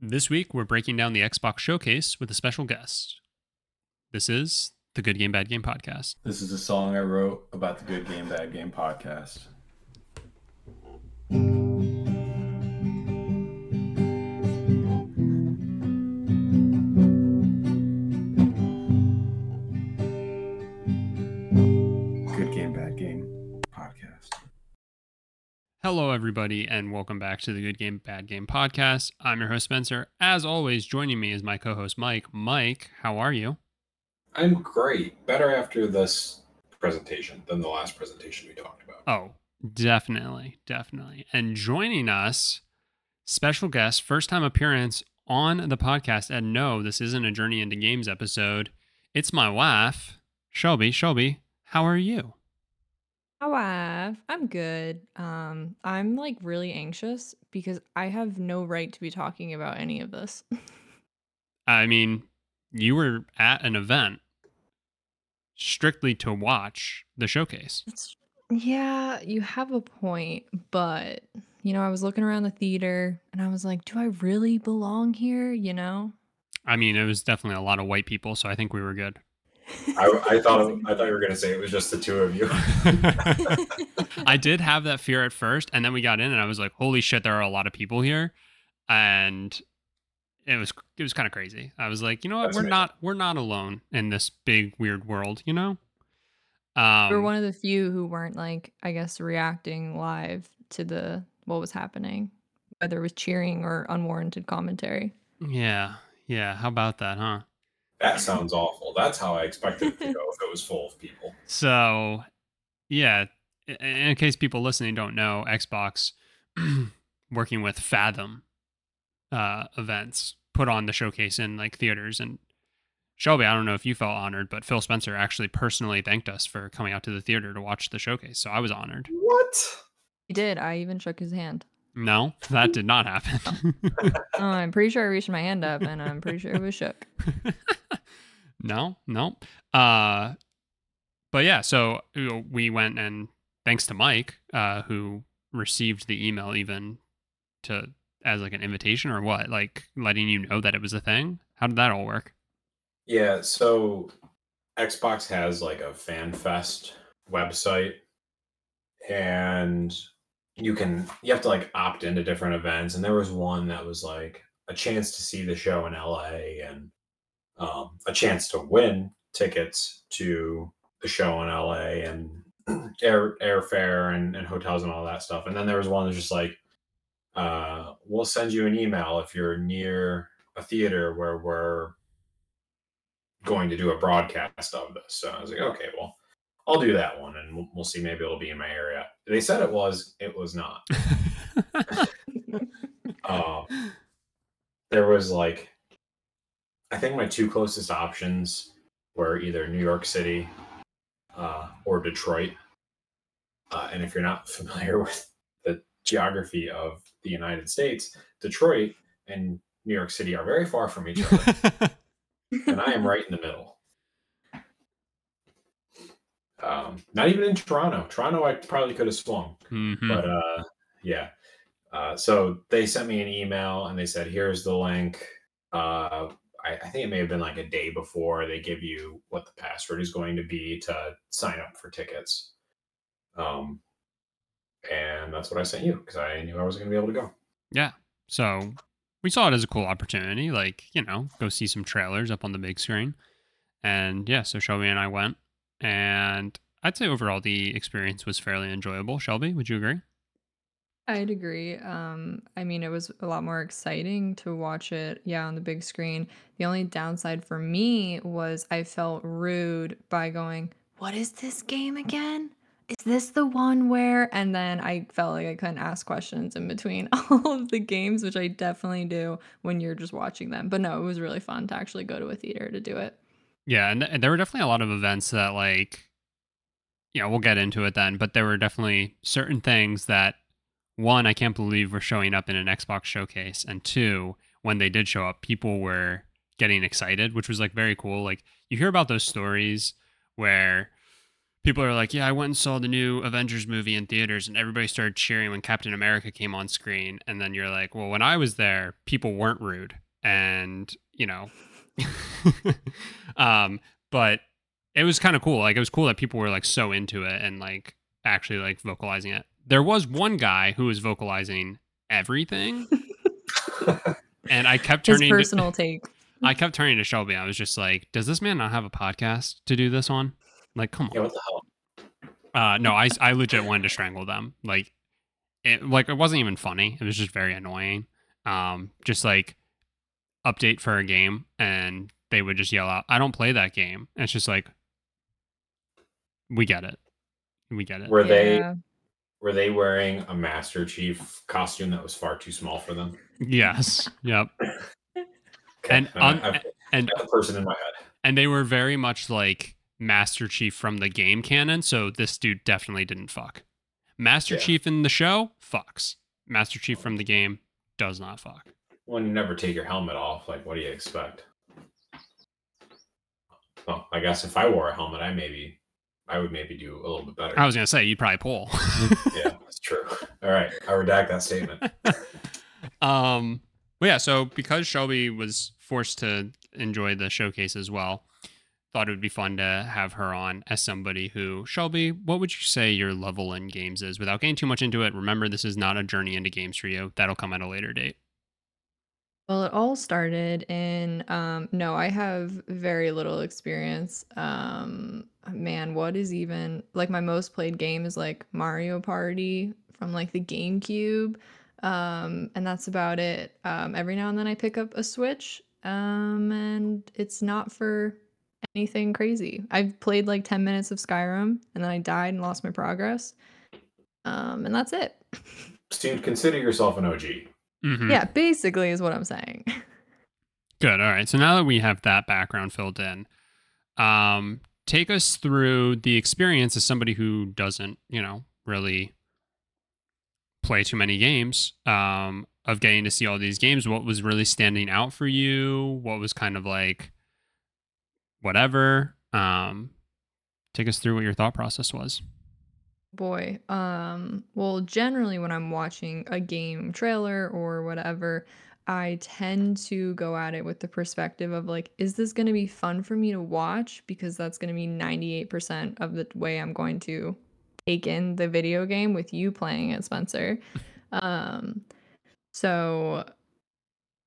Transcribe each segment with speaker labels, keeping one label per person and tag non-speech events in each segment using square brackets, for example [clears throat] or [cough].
Speaker 1: This week, we're breaking down the Xbox Showcase with a special guest. This is the Good Game Bad Game podcast.
Speaker 2: This is a song I wrote about the Good Game Bad Game podcast.
Speaker 1: Hello, everybody, and welcome back to the Good Game Bad Game podcast. I'm your host, Spencer. As always, joining me is my co host, Mike. Mike, how are you?
Speaker 3: I'm great. Better after this presentation than the last presentation we talked about.
Speaker 1: Oh, definitely, definitely. And joining us, special guest, first time appearance on the podcast. And no, this isn't a Journey into Games episode. It's my wife, Shelby. Shelby, how are you?
Speaker 4: Hi, wife. I'm good. Um, I'm like really anxious because I have no right to be talking about any of this. [laughs]
Speaker 1: I mean, you were at an event strictly to watch the showcase.
Speaker 4: It's- yeah, you have a point, but you know, I was looking around the theater and I was like, do I really belong here? You know?
Speaker 1: I mean, it was definitely a lot of white people, so I think we were good.
Speaker 3: I, I thought I thought you were going to say it was just the two of you. [laughs]
Speaker 1: I did have that fear at first, and then we got in, and I was like, "Holy shit, there are a lot of people here," and it was it was kind of crazy. I was like, you know what,
Speaker 3: That's
Speaker 1: we're
Speaker 3: amazing.
Speaker 1: not we're not alone in this big weird world, you know. Um,
Speaker 4: We're one of the few who weren't like, I guess, reacting live to the what was happening, whether it was cheering or unwarranted commentary.
Speaker 1: yeah, yeah. How about that, huh?
Speaker 3: That sounds awful. That's how I expected it to go if it was full of people. [laughs]
Speaker 1: So, yeah, i- in case people listening don't know, Xbox [clears throat] working with Fathom uh, events put on the showcase in like theaters and Shelby, I don't know if you felt honored, but Phil Spencer actually personally thanked us for coming out to the theater to watch the showcase. So I was honored.
Speaker 3: What?
Speaker 4: He did. I even shook his hand.
Speaker 1: No, that did not happen. [laughs] [laughs]
Speaker 4: Oh, I'm pretty sure I reached my hand up and I'm pretty sure it was shook. [laughs]
Speaker 1: no, no. Uh, but yeah, so we went and thanks to Mike, uh, who received the email even to as like an invitation or what, like letting you know that it was a thing. How did that all work?
Speaker 3: Yeah, so Xbox has like a fan fest website and you can you have to like opt into different events and there was one that was like a chance to see the show in LA and um, a chance to win tickets to the show in LA and [clears throat] air airfare and, and hotels and all that stuff. And then there was one that's just like uh, we'll send you an email if you're near a theater where we're going to do a broadcast of this. So I was like, okay, well, I'll do that one, and we'll, we'll see. Maybe it'll be in my area. They said it was. It was not. [laughs] [laughs] Um, there was like, I think my two closest options were either New York City uh, or Detroit. Uh, and if you're not [laughs] familiar with the geography of the United States, Detroit and New York City are very far from each other and I am right in the middle. Um, not even in Toronto. Toronto, I probably could have swung,
Speaker 1: Mhm.
Speaker 3: but uh, yeah. Uh, so they sent me an email and they said, "Here's the link." Uh, I, I think it may have been like a day before they give you what the password is going to be to sign up for tickets. Um, and that's what I sent you because I knew I wasn't going to be able to go.
Speaker 1: Yeah. So we saw it as a cool opportunity, like, you know, go see some trailers up on the big screen. And yeah, so Shelby and I went. And I'd say overall the experience was fairly enjoyable. Shelby, would you agree?
Speaker 4: I'd agree. Um, I mean, it was a lot more exciting to watch it, yeah, on the big screen. The only downside for me was I felt rude by going, What is this game again? Is this the one where? And then I felt like I couldn't ask questions in between [laughs] all of the games, which I definitely do when you're just watching them. But no, it was really fun to actually go to a theater to do it.
Speaker 1: Yeah, and, and there were definitely a lot of events that like you know, we'll get into it then, but there were definitely certain things that one, I can't believe were showing up in an Xbox showcase, and two, when they did show up, people were getting excited, which was like very cool. Like you hear about those stories where people are like, "Yeah, I went and saw the new Avengers movie in theaters, and everybody started cheering when Captain America came on screen." And then you're like, "Well, when I was there, people weren't rude, and you know." [laughs] um, but it was kind of cool. Like it was cool that people were like so into it and like actually like vocalizing it. There was one guy who was vocalizing everything, [laughs] and I kept
Speaker 4: His
Speaker 1: turning. to-
Speaker 4: personal take.
Speaker 1: I kept turning to Shelby. I was just like, "Does this man not have a podcast to do this on? Like, come
Speaker 3: Yeah,
Speaker 1: on."
Speaker 3: what the hell?
Speaker 1: Uh, no, I, I legit wanted to strangle them. Like, it like it wasn't even funny. It was just very annoying. Um, just like update for a game, and they would just yell out, "I don't play that game." And it's just like, we get it, we get it.
Speaker 3: Were they
Speaker 4: Yeah.
Speaker 3: were they wearing a Master Chief costume that was far too small for them?
Speaker 1: Yes, yep. [laughs]
Speaker 3: Okay,
Speaker 1: And on-
Speaker 3: I've
Speaker 1: and
Speaker 3: got the person in my head.
Speaker 1: and they were very much like Master Chief from the game canon. So this dude definitely didn't fuck. Master
Speaker 3: Yeah.
Speaker 1: Chief in the show fucks. Master Chief from the game does not fuck.
Speaker 3: When you never take your helmet off, like what do you expect? Well, I guess if I wore a helmet, I maybe I would maybe do a little bit better.
Speaker 1: I was gonna say you'd probably pull. [laughs]
Speaker 3: yeah, [laughs] that's true. All right, I redact that statement. [laughs]
Speaker 1: um, well, yeah. So because Shelby was forced to enjoy the showcase as well, thought it would be fun to have her on as somebody who Shelby. What would you say your level in games is? Without getting too much into it, remember this is not a journey into games for you. That'll come at a later date.
Speaker 4: Well, it all started in um no, I have very little experience. Um man, what is even like my most played game is like Mario Party from like the GameCube. Um and that's about it. Um every now and then I pick up a Switch. Um and it's not for anything crazy. I've played like 10 minutes of Skyrim and then I died and lost my progress. Um and that's it. [laughs]
Speaker 3: So you'd consider yourself an OG.
Speaker 1: Mhm.
Speaker 4: yeah, basically is what I'm saying. [laughs]
Speaker 1: Good. All right. So now that we have that background filled in, um, take us through the experience as somebody who doesn't, you know, really play too many games. Um, of getting to see all these games. What was really standing out for you? What was kind of like whatever? Um, take us through what your thought process was.
Speaker 4: Boy, um, well, generally when I'm watching a game trailer or whatever, I tend to go at it with the perspective of like, is this going to be fun for me to watch? Because that's going to be 98% of the way I'm going to take in the video game with you playing it, Spencer. [laughs] Um, so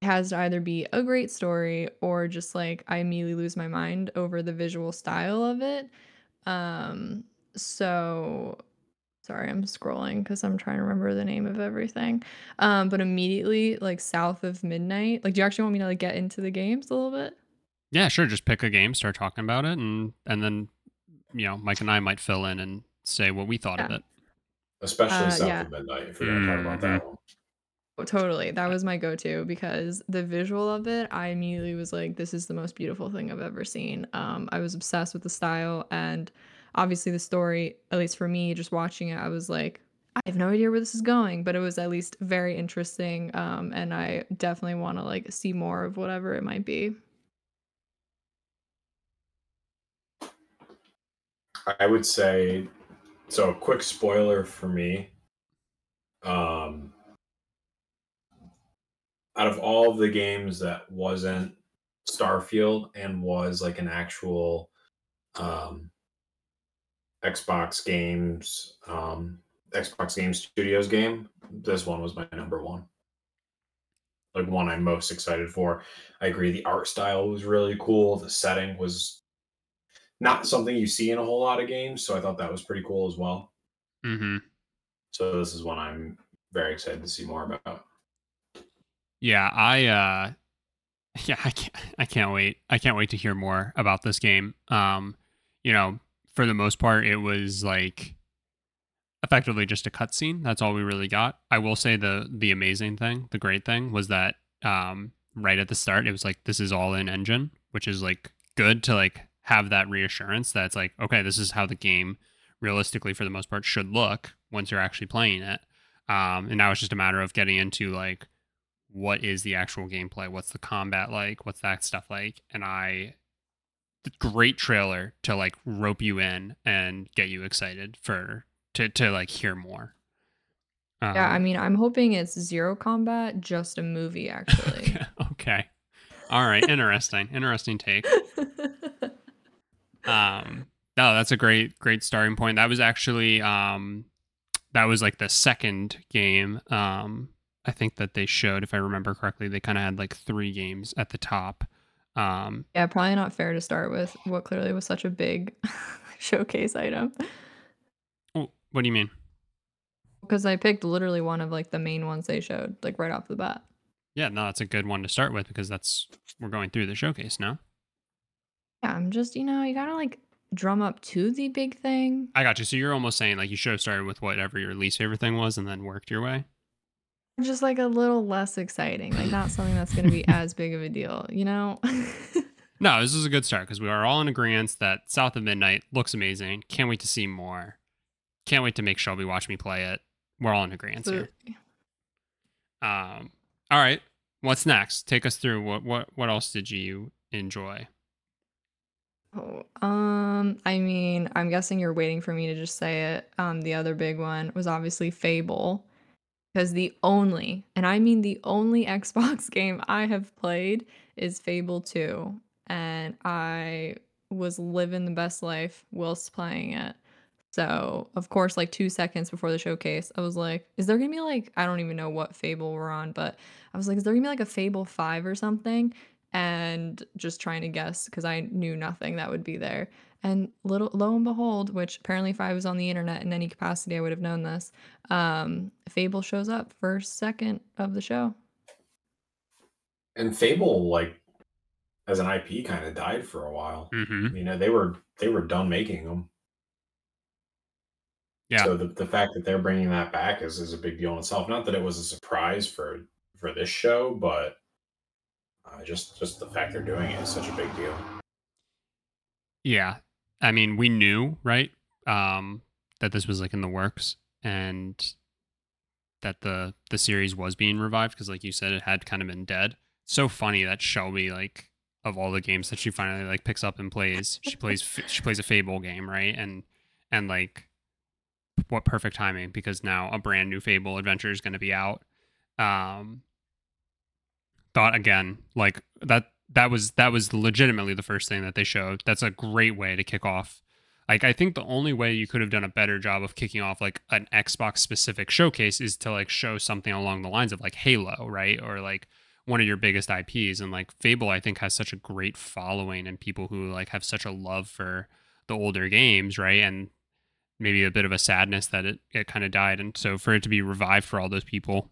Speaker 4: it has to either be a great story or just like I immediately lose my mind over the visual style of it. Um, so sorry, I'm scrolling because I'm trying to remember the name of everything. Um, but immediately, like south of midnight, like, do you actually want me to like get into the games a little bit?
Speaker 1: Yeah, sure. Just pick a game, start talking about it, and and then you know Mike and I might fill in and say what we thought of it.
Speaker 3: Especially
Speaker 4: Uh,
Speaker 3: south
Speaker 4: yeah.
Speaker 3: of midnight, if you're gonna talk about that one.
Speaker 4: Oh, totally. That was my go-to because the visual of it, I immediately was like, this is the most beautiful thing I've ever seen. Um, I was obsessed with the style and obviously the story, at least for me, just watching it, I was like, I have no idea where this is going, but it was at least very interesting. Um, and I definitely want to like see more of whatever it might be.
Speaker 3: I would say so. A quick spoiler for me. Um, out of all the games that wasn't Starfield and was like an actual um, Xbox games, um, Xbox Game Studios game, this one was my number one. Like one I'm most excited for. I agree. The art style was really cool. The setting was not something you see in a whole lot of games, so I thought that was pretty cool as well.
Speaker 1: Mm-hmm.
Speaker 3: So this is one I'm very excited to see more about.
Speaker 1: Yeah, I uh [laughs] yeah, I can't I can't wait. I can't wait to hear more about this game. Um, you know, for the most part it was like effectively just a cutscene. That's all we really got. I will say the the amazing thing, the great thing was that um right at the start it was like this is all in engine, which is like good to like have that reassurance that it's like okay, this is how the game realistically for the most part should look once you're actually playing it. Um and now it's just a matter of getting into like what is the actual gameplay what's the combat like what's that stuff like and i great trailer to like rope you in and get you excited for to to like hear more.
Speaker 4: Yeah, I
Speaker 1: Um,
Speaker 4: mean, I'm hoping it's Zero Combat, just a movie, actually.
Speaker 1: okay, [laughs] okay. All right, interesting. interesting take. [laughs] Um no, that's a great great starting point. That was actually um that was like the second game um I think that they showed if I remember correctly. They kind of had like three games at the top. Um
Speaker 4: yeah, probably not fair to start with what clearly was such a big [laughs] showcase item.
Speaker 1: oh, what do you mean?
Speaker 4: Because I picked literally one of like the main ones they showed, like right off the bat.
Speaker 1: Yeah, no, that's a good one to start with because that's we're going through the showcase now.
Speaker 4: Yeah, I'm just, you know, you gotta like drum up to the big thing.
Speaker 1: I got you. So you're almost saying like you should have started with whatever your least favorite thing was and then worked your way.
Speaker 4: Just like a little less exciting, like not something that's gonna be [laughs] as big of a deal, you know? [laughs]
Speaker 1: No, this is a good start because we are all in agreement that South of Midnight looks amazing. Can't wait to see more. Can't wait to make Shelby watch me play it. We're all in agreement here. Um, all right, what's next? Take us through what what what else did you enjoy?
Speaker 4: Oh, um, I mean, I'm guessing you're waiting for me to just say it. Um, the other big one was obviously Fable. Because the only, and I mean the only [laughs] Xbox game I have played is Fable 2. And I was living the best life whilst playing it. So, of course, like two seconds before the showcase, I was like, is there gonna be like, I don't even know what Fable we're on, but I was like, is there gonna be like a Fable 5 or something? And just trying to guess because I knew nothing that would be there. And little lo and behold, which apparently if I was on the internet in any capacity, I would have known this. Um, Fable shows up first second of the show.
Speaker 3: And Fable, like as an IP, kind of died for a while.
Speaker 1: Mm-hmm.
Speaker 3: You know, they were they were done making them.
Speaker 1: Yeah.
Speaker 3: So the, the fact that they're bringing that back is, is a big deal in itself. Not that it was a surprise for for this show, but uh, just just the fact they're doing it is such a big deal.
Speaker 1: Yeah. I mean, we knew, right? Um, that this was like in the works and that the the series was being revived because like you said it had kind of been dead. So funny that Shelby like of all the games that she finally like picks up and plays, she plays she plays a Fable game, right? And and like what perfect timing because now a brand new Fable adventure is going to be out. Um thought again like that that was that was legitimately the first thing that they showed. That's a great way to kick off. Like I think the only way you could have done a better job of kicking off like an Xbox specific showcase is to like show something along the lines of like Halo, right? Or like one of your biggest IPs and like Fable I think has such a great following and people who like have such a love for the older games, right? And maybe a bit of a sadness that it, it kind of died and so for it to be revived for all those people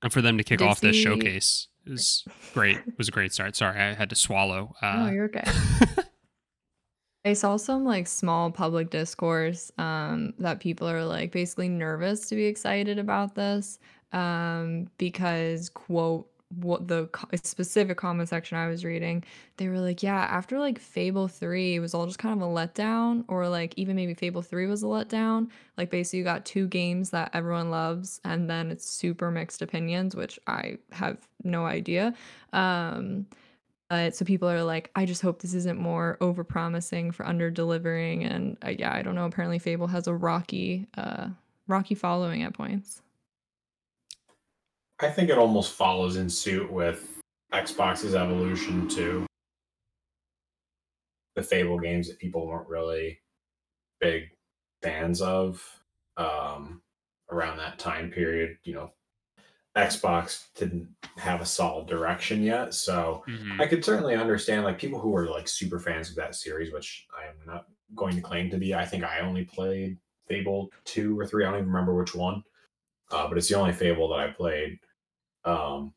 Speaker 1: and for them to kick
Speaker 4: Did
Speaker 1: off this showcase is great It was a great start sorry i had to swallow
Speaker 4: oh,
Speaker 1: uh,
Speaker 4: you're okay. [laughs] I saw some like small public discourse um, that people are like basically nervous to be excited about this um, because quote what the specific comment section I was reading, they were like, yeah, after like Fable 3 it was all just kind of a letdown, or like even maybe Fable 3 was a letdown. Like basically you got two games that everyone loves, and then it's super mixed opinions, which I have no idea. Um, but so people are like, I just hope this isn't more over promising for under delivering. And uh, yeah, I don't know. Apparently, Fable has a rocky, uh, rocky following at points.
Speaker 3: I think it almost follows in suit with Xbox's evolution to the Fable games that people weren't really big fans of um, around that time period. You know, Xbox didn't have a solid direction yet, so
Speaker 1: mhm.
Speaker 3: I could certainly understand like people who were like super fans of that series, which I am not going to claim to be. I think I only played Fable two or three. I don't even remember which one, uh, but it's the only Fable that I played. Um,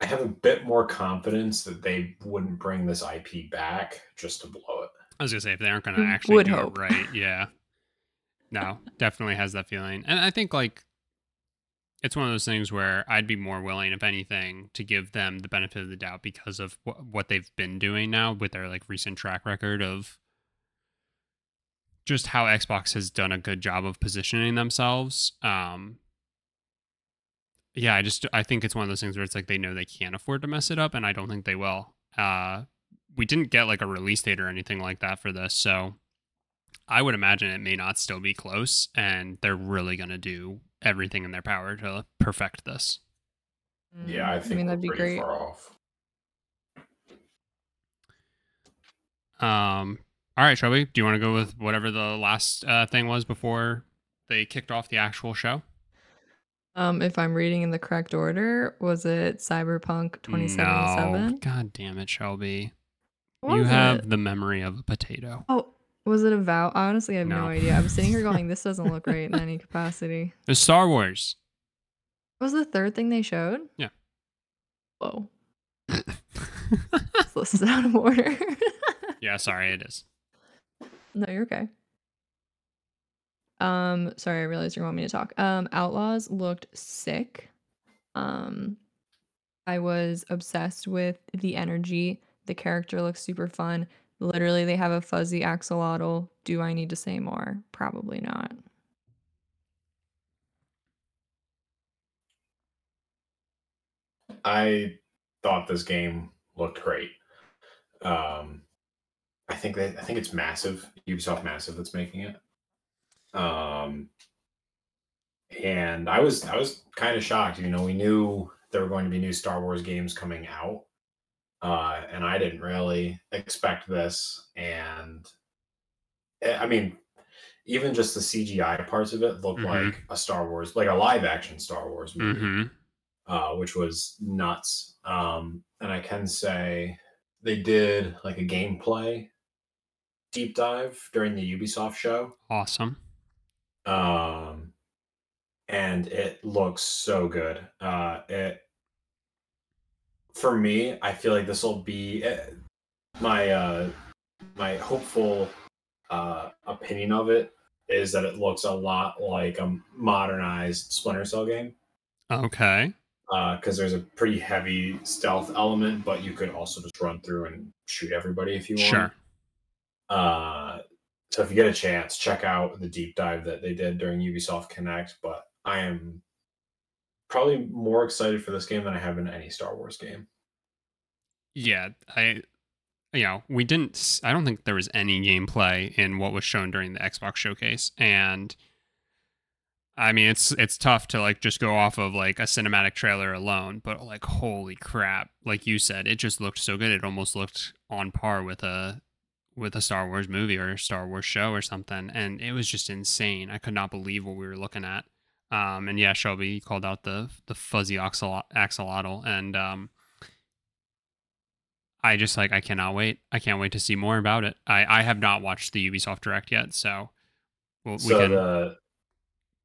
Speaker 3: I have a bit more confidence that they wouldn't bring this IP back just to blow it.
Speaker 1: i was gonna say if they aren't gonna actually
Speaker 4: would
Speaker 1: do
Speaker 4: hope.
Speaker 1: it right yeah no [laughs] definitely has that feeling and i think like it's one of those things where i'd be more willing if anything to give them the benefit of the doubt because of wh- what they've been doing now with their like recent track record of just how xbox has done a good job of positioning themselves um yeah, I just I think it's one of those things where it's like they know they can't afford to mess it up, and I don't think they will. Uh, we didn't get like a release date or anything like that for this, so I would imagine it may not still be close, and they're really gonna do everything in their power to perfect this.
Speaker 3: Yeah, I
Speaker 4: Mm,
Speaker 3: think
Speaker 4: mean that'd be great.
Speaker 3: far off.
Speaker 1: Um. All right, Shelby, do you want to go with whatever the last uh, thing was before they kicked off the actual show?
Speaker 4: Um, if I'm reading in the correct order, was it Cyberpunk 2077?
Speaker 1: No. God damn it, Shelby.
Speaker 4: What
Speaker 1: you
Speaker 4: was
Speaker 1: have
Speaker 4: it?
Speaker 1: the memory of a potato.
Speaker 4: Oh, was it a vow? Honestly, I have no.
Speaker 1: No.
Speaker 4: idea. I'm sitting here going, this doesn't look right in [laughs] any capacity.
Speaker 1: It's Star Wars.
Speaker 4: What was the third thing they showed?
Speaker 1: Yeah.
Speaker 4: Whoa. [laughs] This is out of order. [laughs]
Speaker 1: yeah, sorry, it is.
Speaker 4: no, you're okay. Um, sorry, I realized you want me to talk. Um, Outlaws looked sick. Um, I was obsessed with the energy. The character looks super fun. Literally, they have a fuzzy axolotl. Do I need to say more? Probably not.
Speaker 3: I thought this game looked great. Um, I think that I think it's massive, Ubisoft Massive that's making it. Um, and I was I was kind of shocked. You know, we knew there were going to be new Star Wars games coming out, uh, and I didn't really expect this. And eh, I mean, even just the CGI parts of it looked
Speaker 1: Mhm.
Speaker 3: like a Star Wars, like a live action Star Wars movie
Speaker 1: hmm
Speaker 3: uh, which was nuts. Um, and I can say they did like a gameplay deep dive during the Ubisoft show.
Speaker 1: Awesome.
Speaker 3: Um, and it looks so good. Uh, it for me, I feel like this will be eh, my uh, my hopeful uh, opinion of it is that it looks a lot like a modernized Splinter Cell game
Speaker 1: Okay.
Speaker 3: Uh because there's a pretty heavy stealth element, but you could also just run through and shoot everybody if you want.
Speaker 1: Sure.
Speaker 3: Uh, so if you get a chance, check out the deep dive that they did during Ubisoft Connect. But I am probably more excited for this game than I have been any Star Wars game.
Speaker 1: Yeah, I you know, we didn't I don't think there was any gameplay in what was shown during the Xbox showcase and I mean, it's it's tough to like just go off of like a cinematic trailer alone, but like holy crap, like you said, it just looked so good. It almost looked on par with a with a Star Wars movie or a Star Wars show or something, and it was just insane. I could not believe what we were looking at. Um, and yeah, Shelby called out the the fuzzy axolot- axolotl, and um, I just like I cannot wait. I can't wait to see more about it. I I have not watched the Ubisoft Direct yet, so we'll, we
Speaker 3: so
Speaker 1: can
Speaker 3: the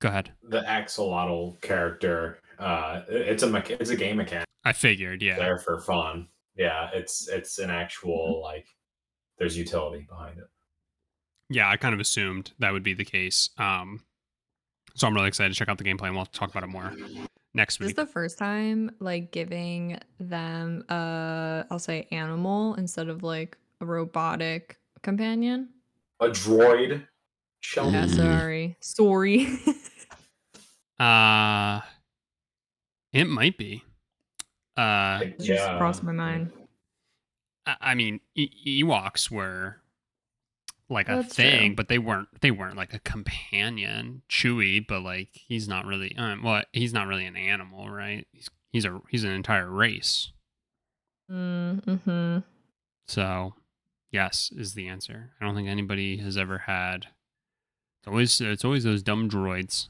Speaker 1: go ahead.
Speaker 3: the axolotl character, uh, it's a mecha- it's a game mechanic
Speaker 1: I figured, yeah.
Speaker 3: there for fun. Yeah, it's it's an actual like there's utility behind it.
Speaker 1: Yeah, I kind of assumed that would be the case. Um, so I'm really excited to check out the gameplay, and we'll talk about it more next
Speaker 4: This is the first time like giving them uh I'll say animal instead of like a robotic companion.
Speaker 3: A droid. Shelby.
Speaker 4: Yeah, sorry. Sorry. [laughs]
Speaker 1: Uh, it might be. Uh,
Speaker 4: It just
Speaker 3: yeah.
Speaker 4: crossed my mind.
Speaker 1: I, I mean, e- Ewoks were like a
Speaker 4: That's
Speaker 1: thing,
Speaker 4: true.
Speaker 1: but they weren't. They weren't like a companion. Chewie, but like he's not really. Um, well, he's not really an animal, right? He's he's a he's an entire race.
Speaker 4: Mm-hmm.
Speaker 1: So, yes is the answer. I don't think anybody has ever had. It's always it's always those dumb droids.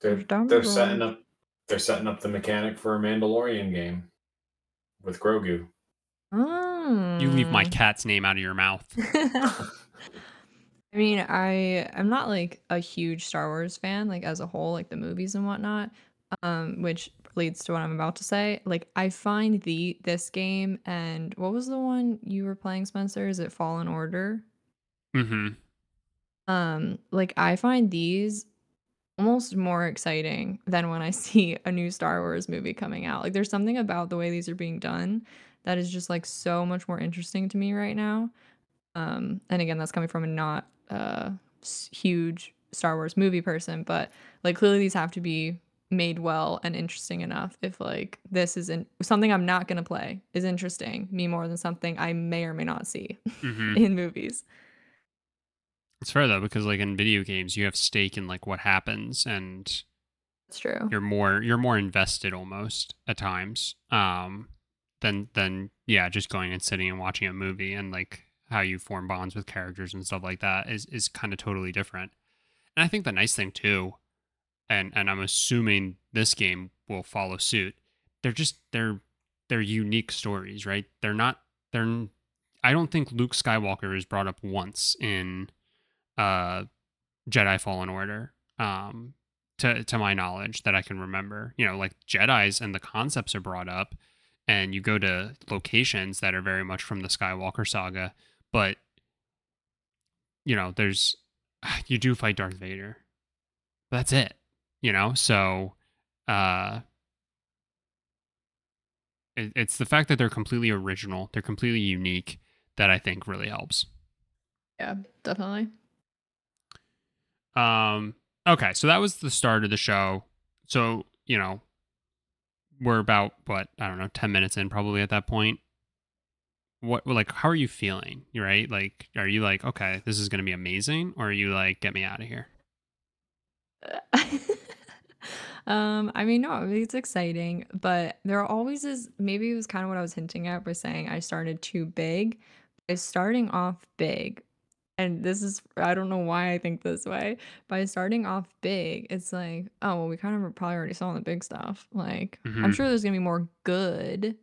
Speaker 3: They're,
Speaker 4: Dumb
Speaker 3: they're
Speaker 4: droid.
Speaker 3: setting up they're setting up the mechanic for a Mandalorian game with Grogu.
Speaker 4: Oh.
Speaker 1: You leave my
Speaker 4: Mm.
Speaker 1: cat's name out of your mouth. [laughs]
Speaker 4: I mean, I I'm not like a huge Star Wars fan, like as a whole, like the movies and whatnot. Um, which leads to what I'm about to say. Like, I find the this game and what was the one you were playing, Spencer? Is it Fallen Order?
Speaker 1: Mm-hmm.
Speaker 4: Um, like I find these almost more exciting than when I [laughs] see a new Star Wars movie coming out. Like, there's something about the way these are being done that is just like so much more interesting to me right now. Um, and again, that's coming from a not uh huge Star Wars movie person, but like clearly these have to be made well and interesting enough if like this isn't something I'm not gonna play is interesting me more than something I may or may not see
Speaker 1: hmm [laughs]
Speaker 4: in movies.
Speaker 1: It's fair though because like in video games, you have stake in like what happens, and
Speaker 4: That's true.
Speaker 1: you're more you're more invested almost at times um than than yeah just going and sitting and watching a movie and like how you form bonds with characters and stuff like that is is kind of totally different and i think the nice thing too and and i'm assuming this game will follow suit they're just they're they're unique stories right they're not they're I don't think luke skywalker is brought up once in uh jedi fallen order um to to my knowledge that I can remember. You know, like Jedi's and the concepts are brought up, and you go to locations that are very much from the Skywalker saga, but you know, there's [sighs] you do fight Darth Vader. That's it. You know, so uh it, it's the fact that they're completely original, they're completely unique that I think really helps.
Speaker 4: Yeah, definitely.
Speaker 1: Um, okay, so that was the start of the show. So, you know, we're about what, I don't know, 10 minutes in probably at that point. What like how are you feeling? You right? Like are you like, okay, this is to be amazing or are you like get me out of here? [laughs]
Speaker 4: um, I mean, no, it's exciting, but there always is maybe it was kind of what I was hinting at by saying I started too big. Is starting off big, and this is I don't know why I think this way. By starting off big, it's like, oh well, we kind of probably already saw the big stuff. Like, I'm
Speaker 1: Mhm.
Speaker 4: sure there's gonna be more good,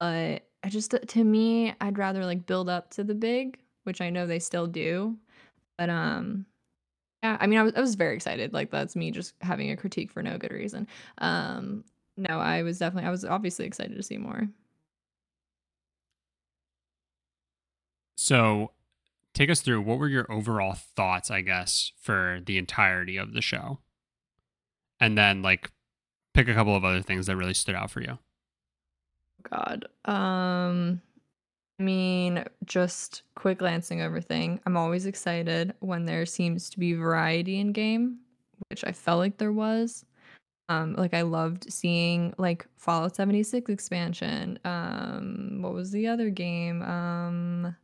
Speaker 4: but I just to me, I'd rather like build up to the big, which I know they still do. But um yeah, I mean I was I was very excited. Like that's me just having a critique for no good reason. Um no, I was definitely I was obviously excited to see more.
Speaker 1: So, take us through what were your overall thoughts, I guess, for the entirety of the show? And then like pick a couple of other things that really stood out for you.
Speaker 4: God. Um I mean, just quick glancing over thing. I'm always excited when there seems to be variety in game, which I felt like there was. Um, like I loved seeing like Fallout 76 expansion. Um, what was the other game? Um,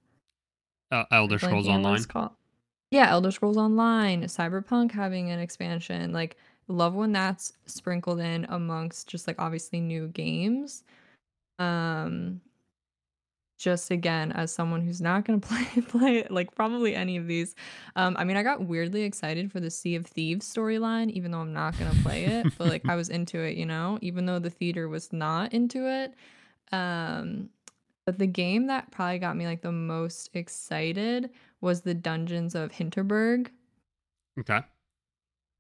Speaker 1: Uh, Elder Scrolls Online.
Speaker 4: Yeah, Elder Scrolls Online, Cyberpunk having an expansion. Like, love when that's sprinkled in amongst just like obviously new games. Um, just again as someone who's not going [laughs] to play play like probably any of these um i mean i got weirdly excited for the sea of thieves storyline even though i'm not going to play it but like i [laughs] was into it you know even though the theater was not into it um but the game that probably got me like the most excited was the dungeons of hinterberg
Speaker 1: okay.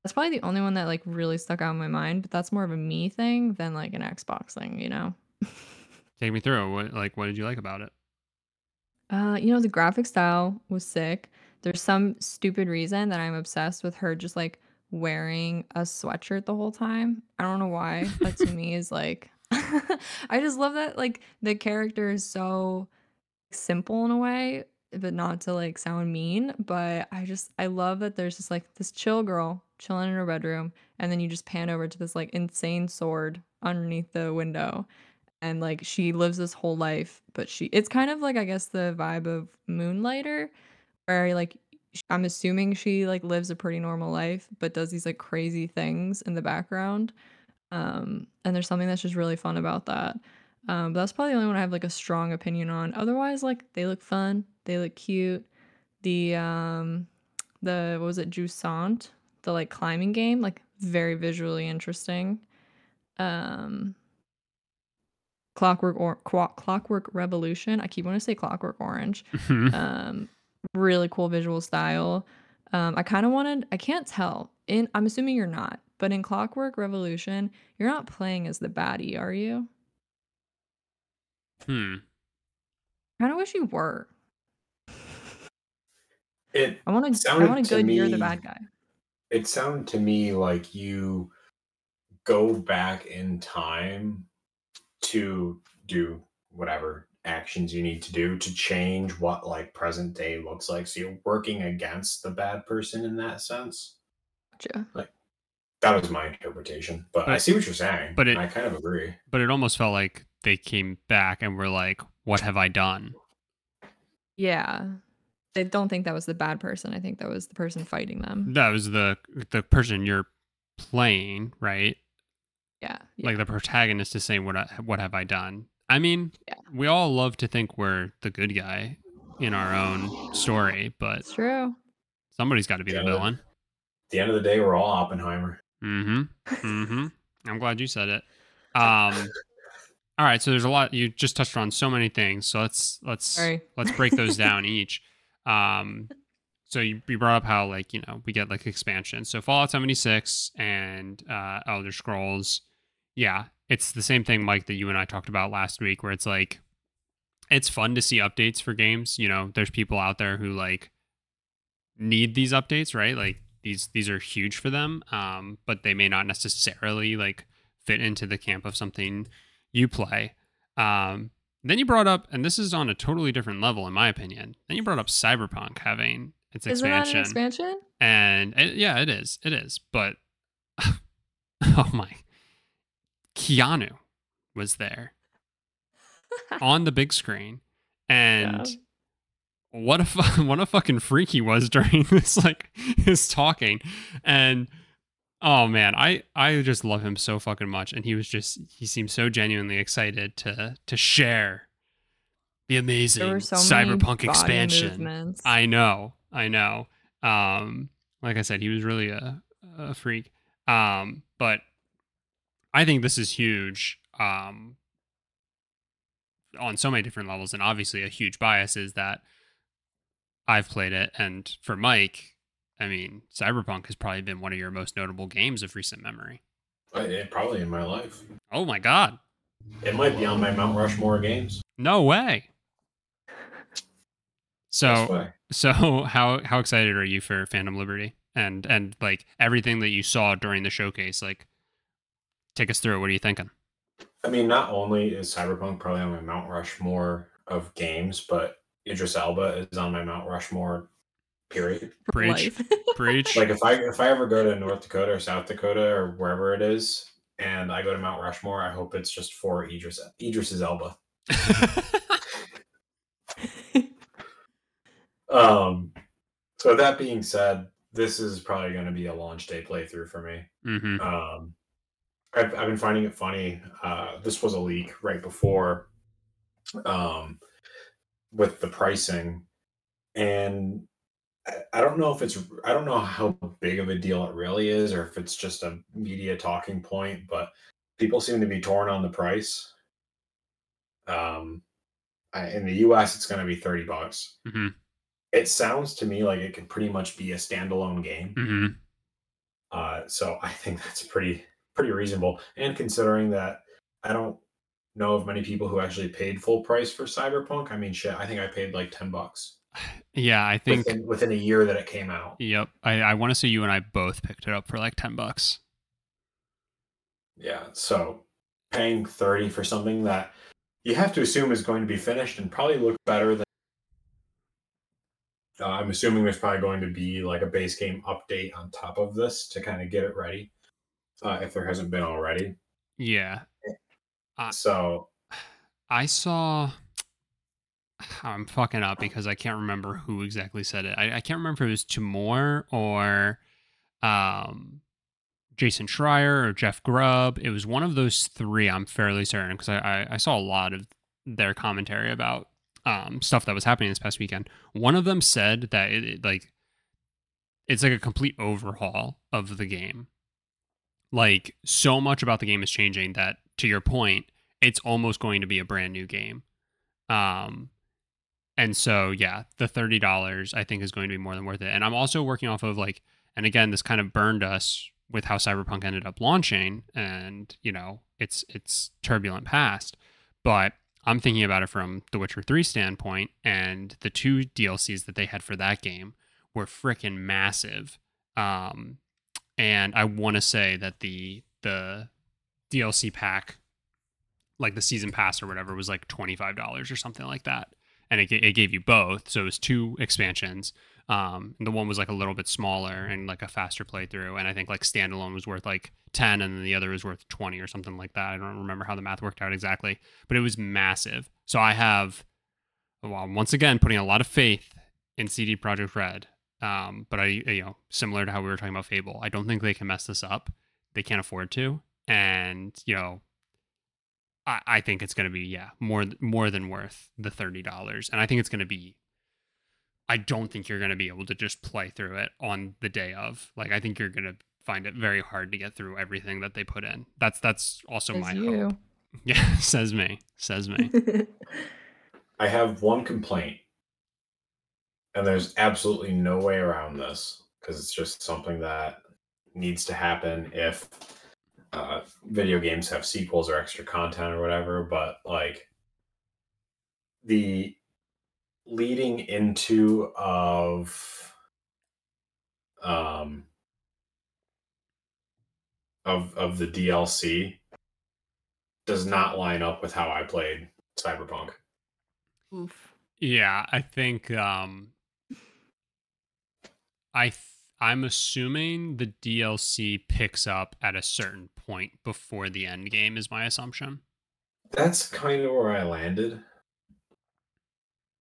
Speaker 4: that's probably the only one that like really stuck out in my mind but that's more of a me thing than like an xbox thing you know [laughs]
Speaker 1: Take me through. What like what did you like about it?
Speaker 4: Uh, you know, the graphic style was sick. There's some stupid reason that I'm obsessed with her just like wearing a sweatshirt the whole time. I don't know why. That to [laughs] me is like [laughs] I just love that like the character is so simple in a way, but not to like sound mean, but I just I love that there's just like this chill girl chilling in her bedroom and then you just pan over to this like insane sword underneath the window and like she lives this whole life but she it's kind of like i guess the vibe of moonlighter where like i'm assuming she like lives a pretty normal life but does these like crazy things in the background um and there's something that's just really fun about that um but that's probably the only one i have like a strong opinion on otherwise like they look fun they look cute the um the what was it Jusant, the like climbing game like very visually interesting um Clockwork or Clockwork Revolution. I keep wanting to say Clockwork Orange. [laughs] Um, really cool visual style. Um, I kind of wanted. I can't tell. In I'm assuming you're not, but in Clockwork Revolution, you're not playing as the baddie, are you?
Speaker 1: hmm.
Speaker 4: Kind of wish you were.
Speaker 3: It
Speaker 4: I want to. I want a
Speaker 3: to
Speaker 4: good. You're the bad guy.
Speaker 3: it sounded to me like you go back in time to do whatever actions you need to do to change what like present day looks like so you're working against the bad person in that sense
Speaker 4: Gotcha.
Speaker 3: That was my interpretation, but, I see what you're saying.
Speaker 1: but it-
Speaker 3: I kind of agree.
Speaker 1: but it almost felt like they came back and were like, "What have I done?"
Speaker 4: Yeah. I don't think that was the bad person. I think that was the person fighting them.
Speaker 1: That was the the person you're playing, right?
Speaker 4: Yeah. yeah.
Speaker 1: Like the protagonist is saying, "What I, what have I done?" I mean,
Speaker 4: Yeah.
Speaker 1: we all love to think we're the good guy in our own story, but
Speaker 4: it's true.
Speaker 1: somebody's got to be the
Speaker 3: Yeah.
Speaker 1: villain.
Speaker 3: At the end of the day, we're all Oppenheimer.
Speaker 1: Mm-hmm. Mm-hmm. I'm glad you said it. Um. [laughs] All right, so there's a lot. You just touched on so many things. So let's let's
Speaker 4: Sorry.
Speaker 1: let's break those [laughs] down each. Um, so you, you brought up how like you know we get like expansion. So Fallout 76 and uh, Elder Scrolls, yeah, it's the same thing, Mike, that you and I talked about last week, where it's like it's fun to see updates for games. You know, there's people out there who like need these updates, right? Like these these are huge for them, um, but they may not necessarily like fit into the camp of something you play. Um, then you brought up, and this is on a totally different level, in my opinion. Then you brought up Cyberpunk having its
Speaker 4: Isn't that
Speaker 1: expansion,
Speaker 4: an expansion?
Speaker 1: and it, yeah, it is, it is. But [laughs] oh my, Keanu was there [laughs] on the big screen, and
Speaker 4: Yeah.
Speaker 1: What a fu- [laughs] what a fucking freak he was [laughs] during this like his talking, and oh man, I I just love him so fucking much, and he was just he seemed so genuinely excited to to share the amazing
Speaker 4: so
Speaker 1: cyberpunk expansion.
Speaker 4: movements.
Speaker 1: I know, I know. Um, like I said, he was really a, a freak. Um, but I think this is huge. Um, on so many different levels, and obviously a huge bias is that I've played it, and for Mike, I mean, Cyberpunk has probably been one of your most notable games of recent memory.
Speaker 3: Oh, yeah, probably in my life.
Speaker 1: Oh my god,
Speaker 3: It might be on my Mount Rushmore games.
Speaker 1: no way! So. So [laughs] how how excited are you for Phantom Liberty and and like everything that you saw during the showcase? Like, take us through. it. What are you thinking?
Speaker 3: I mean, not only is Cyberpunk probably on my Mount Rushmore of games, but Idris Elba is on my Mount Rushmore. Period.
Speaker 4: For [laughs]
Speaker 1: Preach. [laughs] Preach.
Speaker 3: Like if I if I ever go to North Dakota or South Dakota or wherever it is, and I go to Mount Rushmore, I hope it's just for Idris Idris's Elba. [laughs] Um. So that being said, this is probably going to be a launch day playthrough for me.
Speaker 1: hmm
Speaker 3: Um, I've, I've been finding it funny. Uh, this was a leak right before, um, with the pricing, and I, don't know if it's I don't know how big of a deal it really is, or if it's just a media talking point. But people seem to be torn on the price. Um, I, in the U.S., it's going to be thirty bucks.
Speaker 1: hmm
Speaker 3: It sounds to me like it could pretty much be a standalone game.
Speaker 1: hmm
Speaker 3: Uh, so I think that's pretty pretty reasonable. And considering that I don't know of many people who actually paid full price for Cyberpunk. I mean, shit, I think I paid like ten bucks
Speaker 1: Yeah, I think.
Speaker 3: within, within a year that it came out.
Speaker 1: Yep. I I want to say you and I both picked it up for like ten bucks.
Speaker 3: Yeah, so paying thirty for something that you have to assume is going to be finished and probably look better than. Uh, I'm assuming there's probably going to be like a base game update on top of this to kind of get it ready, uh, if there hasn't been already.
Speaker 1: Yeah. Uh,
Speaker 3: So
Speaker 1: I saw. I'm fucking up because I can't remember who exactly said it. I, I can't remember if it was Tamoor or um, Jason Schreier or Jeff Grubb. It was one of those three. I'm fairly certain because I, I, I saw a lot of their commentary about um, stuff that was happening this past weekend. One of them said that it, it like it's like a complete overhaul of the game. Like so much about the game is changing that, to your point, it's almost going to be a brand new game. Um, and so yeah, the thirty dollars I think is going to be more than worth it. And I'm also working off of like, and again, this kind of burned us with how Cyberpunk ended up launching, and you know, it's it's turbulent past. But I'm thinking about it from The Witcher Three standpoint, and the two DLCs that they had for that game were freaking massive. Um, and I want to say that the the DLC pack, like the season pass or whatever, was like twenty five dollars or something like that, and it, it gave you both. So it was two expansions, Um, the one was like a little bit smaller and like a faster playthrough, and I think like standalone was worth like ten, and then the other was worth twenty or something like that. I don't remember how the math worked out exactly, but it was massive. So I have, well, once again, putting a lot of faith in CD Projekt Red. Um, but I, you know, similar to how we were talking about Fable, I don't think they can mess this up. They can't afford to, and you know, I, I think it's going to be yeah more more than worth the thirty dollars, and I think it's going to be. I don't think you're going to be able to just play through it on the day of. Like I think you're going to find it very hard to get through everything that they put in. That's that's also
Speaker 4: Says
Speaker 1: my
Speaker 4: you.
Speaker 1: hope. [laughs] Yeah, says me. Says me. [laughs]
Speaker 3: I have one complaint, and there's absolutely no way around this because it's just something that needs to happen if uh, video games have sequels or extra content or whatever. But like the leading into of um of of the DLC does not line up with how I played Cyberpunk.
Speaker 4: Oof.
Speaker 1: Yeah, I think um I th- I'm assuming the DLC picks up at a certain point before the end game is my assumption.
Speaker 3: That's kind of where I landed.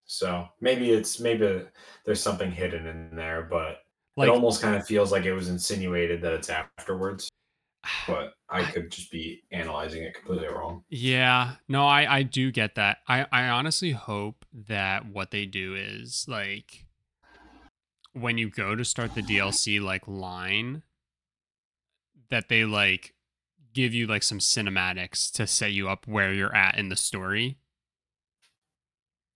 Speaker 3: So maybe it's maybe there's something hidden in there, but
Speaker 1: Like
Speaker 3: it almost kind of feels like it was insinuated that it's afterwards. [sighs] But I could just be analyzing it completely wrong.
Speaker 1: Yeah, no, I I do get that. I I honestly hope that what they do is like when you go to start the DLC like line that they like give you like some cinematics to set you up where you're at in the story.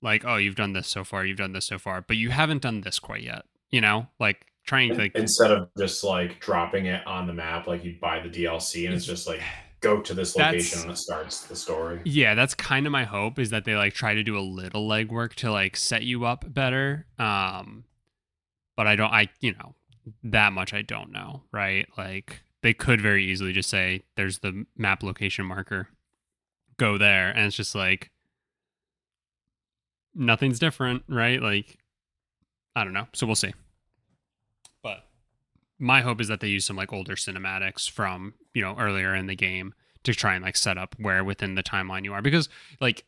Speaker 1: Like, oh, you've done this so far, you've done this so far, but you haven't done this quite yet. You know, like trying to like
Speaker 3: Instead of just like dropping it on the map, like you buy the DLC and it's just like [sighs] go to this location and it starts the story.
Speaker 1: Yeah, that's kind of my hope is that they like try to do a little legwork to like set you up better. Um but I don't I you know, that much I don't know, right? Like they could very easily just say there's the map location marker. Go there and it's just like nothing's different, right? Like I don't know. So we'll see. But my hope is that they use some like older cinematics from, you know, earlier in the game to try and like set up where within the timeline you are because like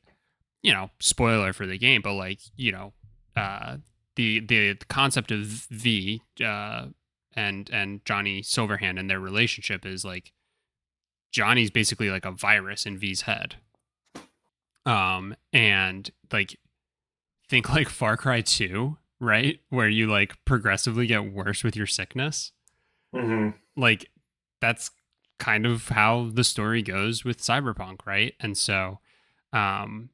Speaker 1: you know spoiler for the game but like you know uh the the concept of v uh and and johnny silverhand and their relationship is like johnny's basically like a virus in v's head. Um and like think [laughs] like far cry 2 right? Where you like progressively get worse with your sickness.
Speaker 3: Hmm
Speaker 1: like that's kind of how the story goes with cyberpunk right? And so um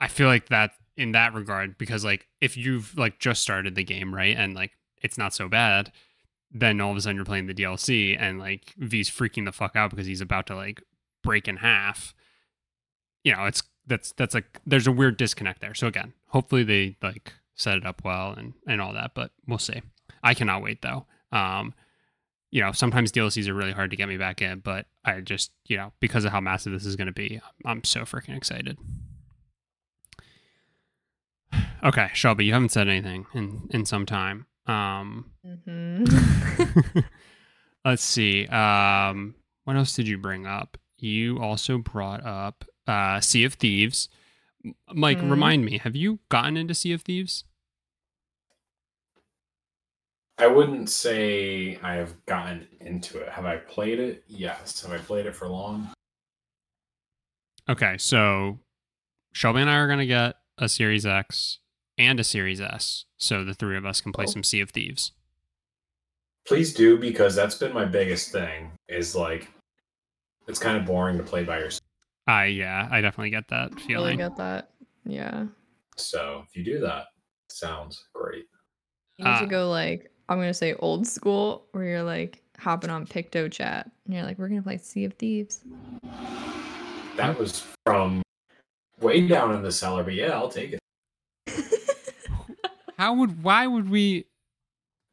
Speaker 1: i feel like that in that regard because like if you've like just started the game right and like it's not so bad then all of a sudden you're playing the dlc and like v's freaking the fuck out because he's about to like break in half. You know it's that's that's like there's a weird disconnect there. So again hopefully they like set it up well and and all that but we'll see. I cannot wait though. Um you know sometimes dlcs are really hard to get me back in but i just you know because of how massive this is going to be i'm so freaking excited okay shelby you haven't said anything in in some time um
Speaker 4: hmm [laughs]
Speaker 1: let's see um what else did you bring up you also brought up uh sea of thieves M- mike
Speaker 4: Mhm.
Speaker 1: remind me have you gotten into sea of thieves
Speaker 3: I wouldn't say I have gotten into it. Have I played it? Yes. Have I played it for long?
Speaker 1: Okay, so Shelby and I are gonna get a Series X and a Series S, so the three of us can play
Speaker 3: Oh.
Speaker 1: some Sea of Thieves.
Speaker 3: Please do because that's been my biggest thing. Is like it's kind of boring to play by yourself.
Speaker 1: I yeah, I definitely get that
Speaker 4: Really
Speaker 1: feeling.
Speaker 4: get that. Yeah.
Speaker 3: So if you do that, sounds great.
Speaker 4: You need
Speaker 1: Uh,
Speaker 4: to go like I'm gonna say old school, where you're like hopping on Picto Chat, and you're like, we're gonna play Sea of Thieves.
Speaker 3: That was from way down in the cellar, but yeah, I'll take it.
Speaker 1: How would why would we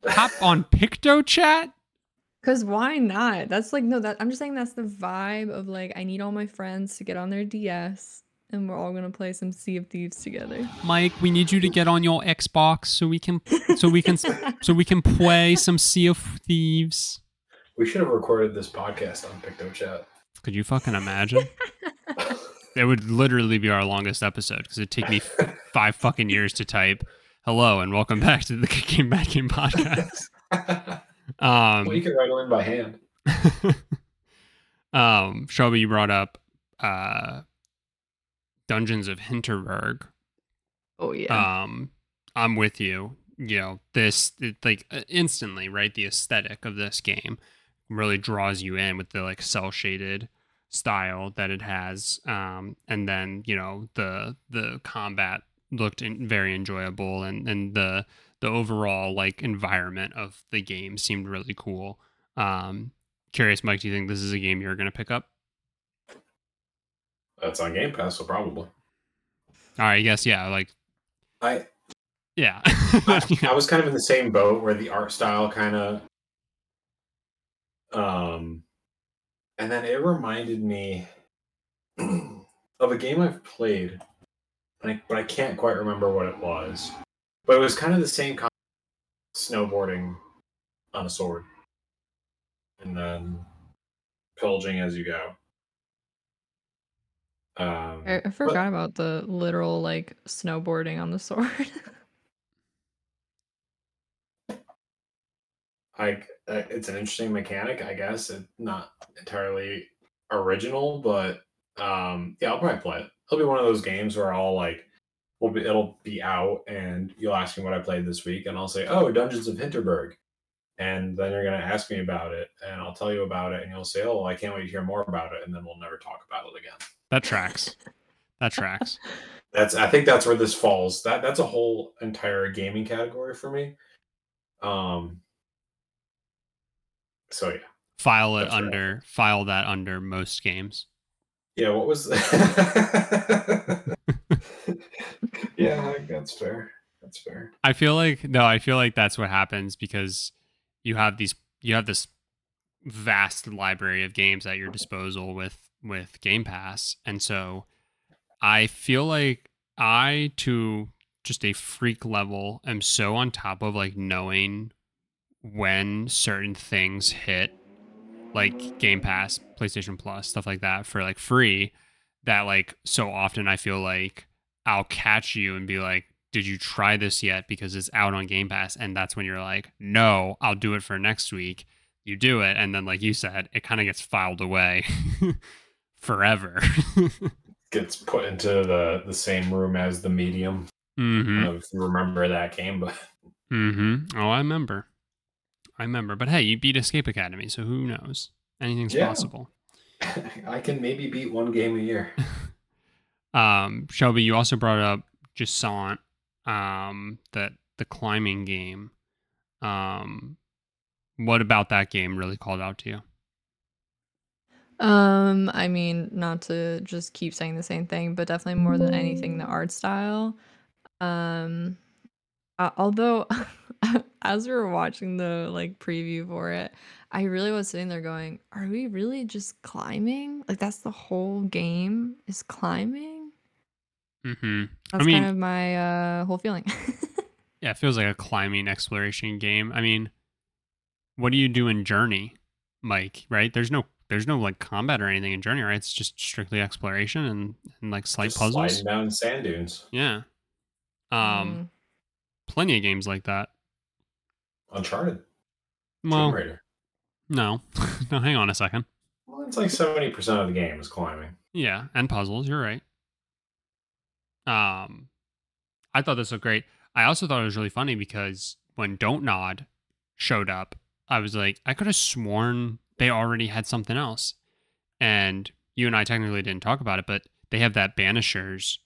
Speaker 1: hop on Picto Chat?
Speaker 4: Cause why not? That's like no, that I'm just saying that's the vibe of like I need all my friends to get on their DS and we're all gonna play some Sea of Thieves together.
Speaker 1: Mike, we need you to get on your Xbox so we can so we can so we can play some Sea of Thieves.
Speaker 3: We should have recorded this podcast on PictoChat.
Speaker 1: Could you fucking imagine? [laughs] it would literally be our longest episode because it'd take me f- [laughs] five fucking years to type hello and welcome back to the Game Back Game podcast. [laughs] Um,
Speaker 3: well, you can write it in by hand. [laughs]
Speaker 1: um, Shelby, you brought up uh, Dungeons of Hinterberg.
Speaker 4: Oh yeah.
Speaker 1: Um, I'm with you. You know, this it, like uh, instantly, right? The aesthetic of this game really draws you in with the like cell shaded style that it has. Um, and then you know the the combat looked in, very enjoyable, and and the the overall like environment of the game seemed really cool. Um, curious, Mike, do you think this is a game you're going to pick up?
Speaker 3: That's on Game Pass, so probably.
Speaker 1: All right, I guess yeah. Like,
Speaker 3: I
Speaker 1: yeah.
Speaker 3: I, [laughs] I was kind of in the same boat where the art style kind of um and then it reminded me [clears throat] of a game I've played but I, but I can't quite remember what it was. But it was kind of the same kind of snowboarding on a sword. And then pillaging as you go. Um,
Speaker 4: I, I
Speaker 3: but-
Speaker 4: forgot about the literal like snowboarding on the sword. [laughs]
Speaker 3: like uh, it's an interesting mechanic, I guess. It's not entirely original, but um, yeah, I'll probably play it. It'll be one of those games where I'll like, will be, it'll be out, and you'll ask me what I played this week, and I'll say, "Oh, Dungeons of Hinterberg," and then you're gonna ask me about it, and I'll tell you about it, and you'll say, "Oh, I can't wait to hear more about it," and then we'll never talk about it again.
Speaker 1: that tracks. That tracks. [laughs]
Speaker 3: That's I think that's where this falls. That that's a whole entire gaming category for me. Um. So yeah.
Speaker 1: File it
Speaker 3: That's right.
Speaker 1: under file that under most games.
Speaker 3: Yeah, what was [laughs] Yeah, that's fair. That's fair.
Speaker 1: I feel like no, I feel like that's what happens because you have these you have this vast library of games at your disposal with with Game Pass. And so I feel like I to just a freak level am so on top of like knowing when certain things hit like Game Pass, PlayStation Plus, stuff like that for like free that like so often I feel like I'll catch you and be like, "Did you try this yet?" because it's out on Game Pass and that's when you're like, "No, I'll do it for next week." You do it and then like you said, it kind of gets filed away [laughs] forever.
Speaker 3: Gets put into the the same room as the medium. I don't know if you remember that game, but
Speaker 1: Mm-hmm. Oh, I remember. I remember. But hey, you beat Escape Academy, so who knows? Anything's
Speaker 3: Yeah.
Speaker 1: possible. [laughs]
Speaker 3: I can maybe beat one game a year. [laughs]
Speaker 1: Um, Shelby, you also brought up Jusant, um, that the climbing game. Um, what about that game really called out to you?
Speaker 4: Um, I mean, not to just keep saying the same thing, but definitely more than anything, the art style. Um, uh, although [laughs] [laughs] as we were watching the like preview for it, I really was sitting there going, "Are we really just climbing? Like that's the whole game is climbing?"
Speaker 1: Mm-hmm.
Speaker 4: That's
Speaker 1: mean-
Speaker 4: kind of my uh whole feeling. [laughs]
Speaker 1: Yeah, it feels like a climbing exploration game. I mean, what do you do in Journey, Mike? Right? There's no there's no like combat or anything in Journey, right? It's just strictly exploration and, and like slight
Speaker 3: Just
Speaker 1: puzzles.
Speaker 3: sliding down sand dunes.
Speaker 1: Yeah. Um,
Speaker 4: Mm.
Speaker 1: plenty of games like that.
Speaker 3: Uncharted.
Speaker 1: Well,
Speaker 3: Tomb Raider.
Speaker 1: no, [laughs] no. Hang on a second.
Speaker 3: Well, it's like seventy percent of the game is climbing.
Speaker 1: Yeah, and puzzles. You're right. Um, I thought this looked great. I also thought it was really funny because when Don't Nod showed up, I was like, I could have sworn they already had something else. And you and I technically didn't talk about it, but they have that Banishers,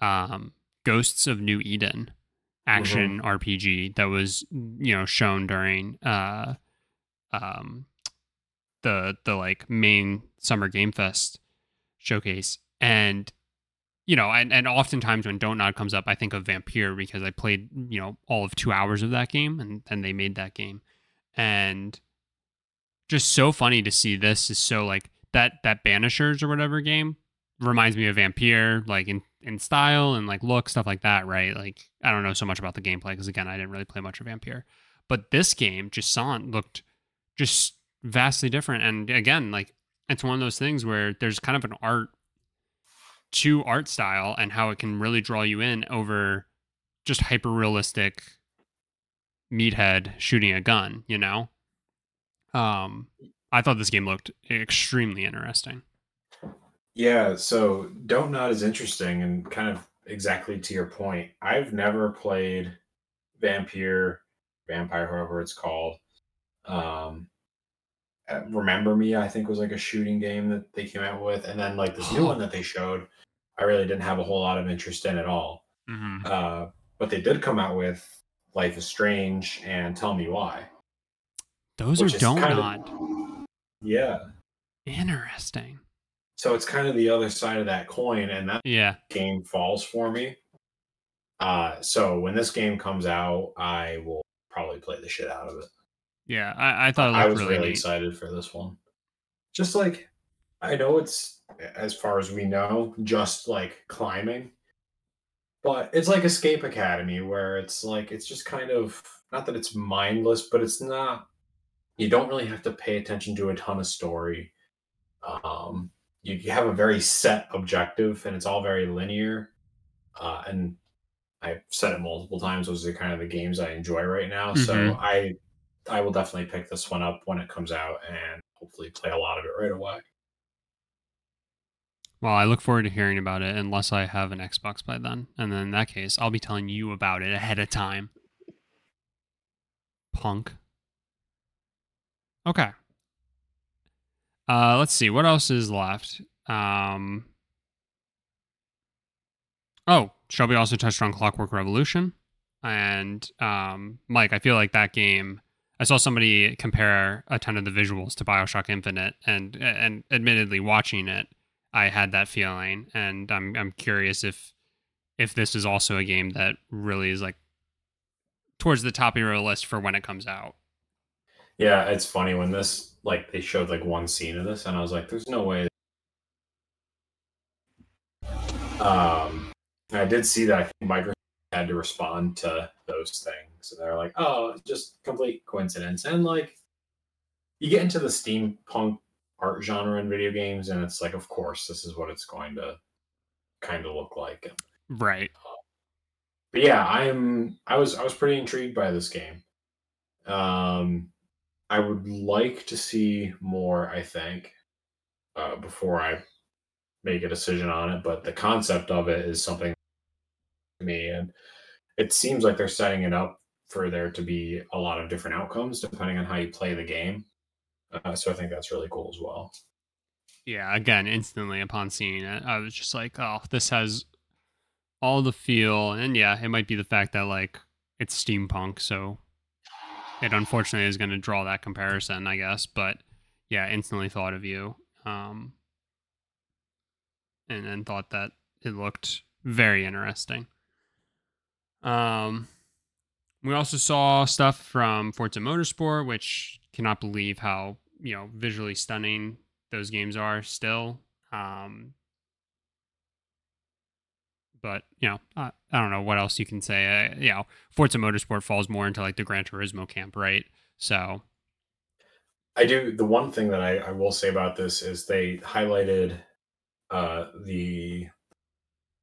Speaker 1: um, Ghosts of New Eden action RPG that was you know shown during uh um the the like main summer game fest showcase. And you know and, and oftentimes when don't nod comes up i think of vampire because i played you know all of two hours of that game and and they made that game. And just so funny to see this is so like that that banishers or whatever game reminds me of Vampire, like in in style and like look stuff like that, right? Like I don't know so much about the gameplay because again, I didn't really play much of Vampire, but this game, Jusant, looked just vastly different. And again, like it's one of those things where there's kind of an art to art style and how it can really draw you in over just hyper realistic meathead shooting a gun, you know? Um I thought this game looked extremely interesting.
Speaker 3: Yeah, so Don't Nod is interesting and kind of exactly to your point. I've never played Vampire, Vampire, however it's called. Um, uh, Remember Me, I think was like a shooting game that they came out with, and then like this new one that they showed, I really didn't have a whole lot of interest in at all.
Speaker 1: Mm-hmm.
Speaker 3: Uh, but they did come out with Life is Strange and Tell Me Why.
Speaker 1: Those are Don't
Speaker 3: of-
Speaker 1: Nod.
Speaker 3: Yeah.
Speaker 1: Interesting.
Speaker 3: So it's kind of the other side of that coin, and that
Speaker 1: Yeah.
Speaker 3: game falls for me. Uh, so when this game comes out, I will probably play the shit out of it.
Speaker 1: Yeah. I, I thought it
Speaker 3: I was
Speaker 1: really,
Speaker 3: really excited for this one. Just like I know it's as far as we know, just like climbing. But it's like Escape Academy where it's like it's just kind of not that it's mindless, but it's not you don't really have to pay attention to a ton of story. Um you, you have a very set objective and it's all very linear. Uh and I've said it multiple times, those are kind of the games I enjoy right now. So
Speaker 1: Mhm.
Speaker 3: I I will definitely pick this one up when it comes out and hopefully play a lot of it right away.
Speaker 1: Well, I look forward to hearing about it unless I have an Xbox by then. And then in that case, I'll be telling you about it ahead of time. Punk. Okay. Uh let's see what else is left. Um Oh, Shelby also touched on Clockwork Revolution. And um Mike, I feel like that game I saw somebody compare a ton of the visuals to BioShock Infinite and and admittedly watching it I had that feeling, and I'm I'm curious if if this is also a game that really is like towards the top of your list for when it comes out.
Speaker 3: Yeah, it's funny when this like they showed like one scene of this and I was like, there's no way. Um I did see that I think Microsoft had to respond to those things. And they're like, oh, it's just complete coincidence. And like you get into the steampunk art genre in video games, and it's like, of course, this is what it's going to kind of look like.
Speaker 1: Right.
Speaker 3: But yeah, I'm I was I was pretty intrigued by this game. Um I would like to see more, I think, uh, before I make a decision on it, but the concept of it is something to me and it seems like they're setting it up for there to be a lot of different outcomes depending on how you play the game. Uh, so I think that's really cool as well.
Speaker 1: Yeah. Again, instantly upon seeing it, I was just like, oh, this has all the feel, and yeah, it might be the fact that like it's steampunk, so it unfortunately is going to draw that comparison, I guess. But yeah, instantly thought of you, um, and then thought that it looked very interesting. Um, we also saw stuff from Forza Motorsport, which cannot believe how you know visually stunning those games are still. Um, but you know, I, I don't know what else you can say. Uh, you know, Forza Motorsport falls more into like the Gran Turismo camp, right? So
Speaker 3: I do. The one thing that I, I will say about this is they highlighted uh, the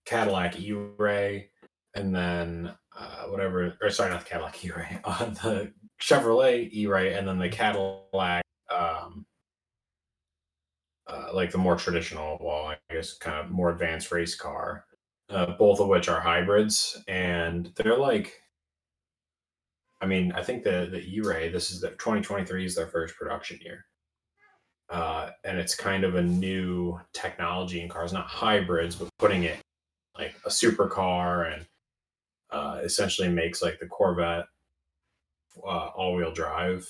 Speaker 3: Cadillac E-Ray and then uh, whatever, or sorry, not the Cadillac E-Ray, [laughs] uh, the Chevrolet E-Ray, and then the Cadillac, um, uh, like the more traditional, well, I guess kind of more advanced race car, uh, both of which are hybrids, and they're like, I mean, I think the the E-Ray, this is the 2023 is their first production year. Uh, and it's kind of a new technology in cars, not hybrids, but putting it like a supercar and uh, essentially makes like the Corvette uh, all-wheel drive,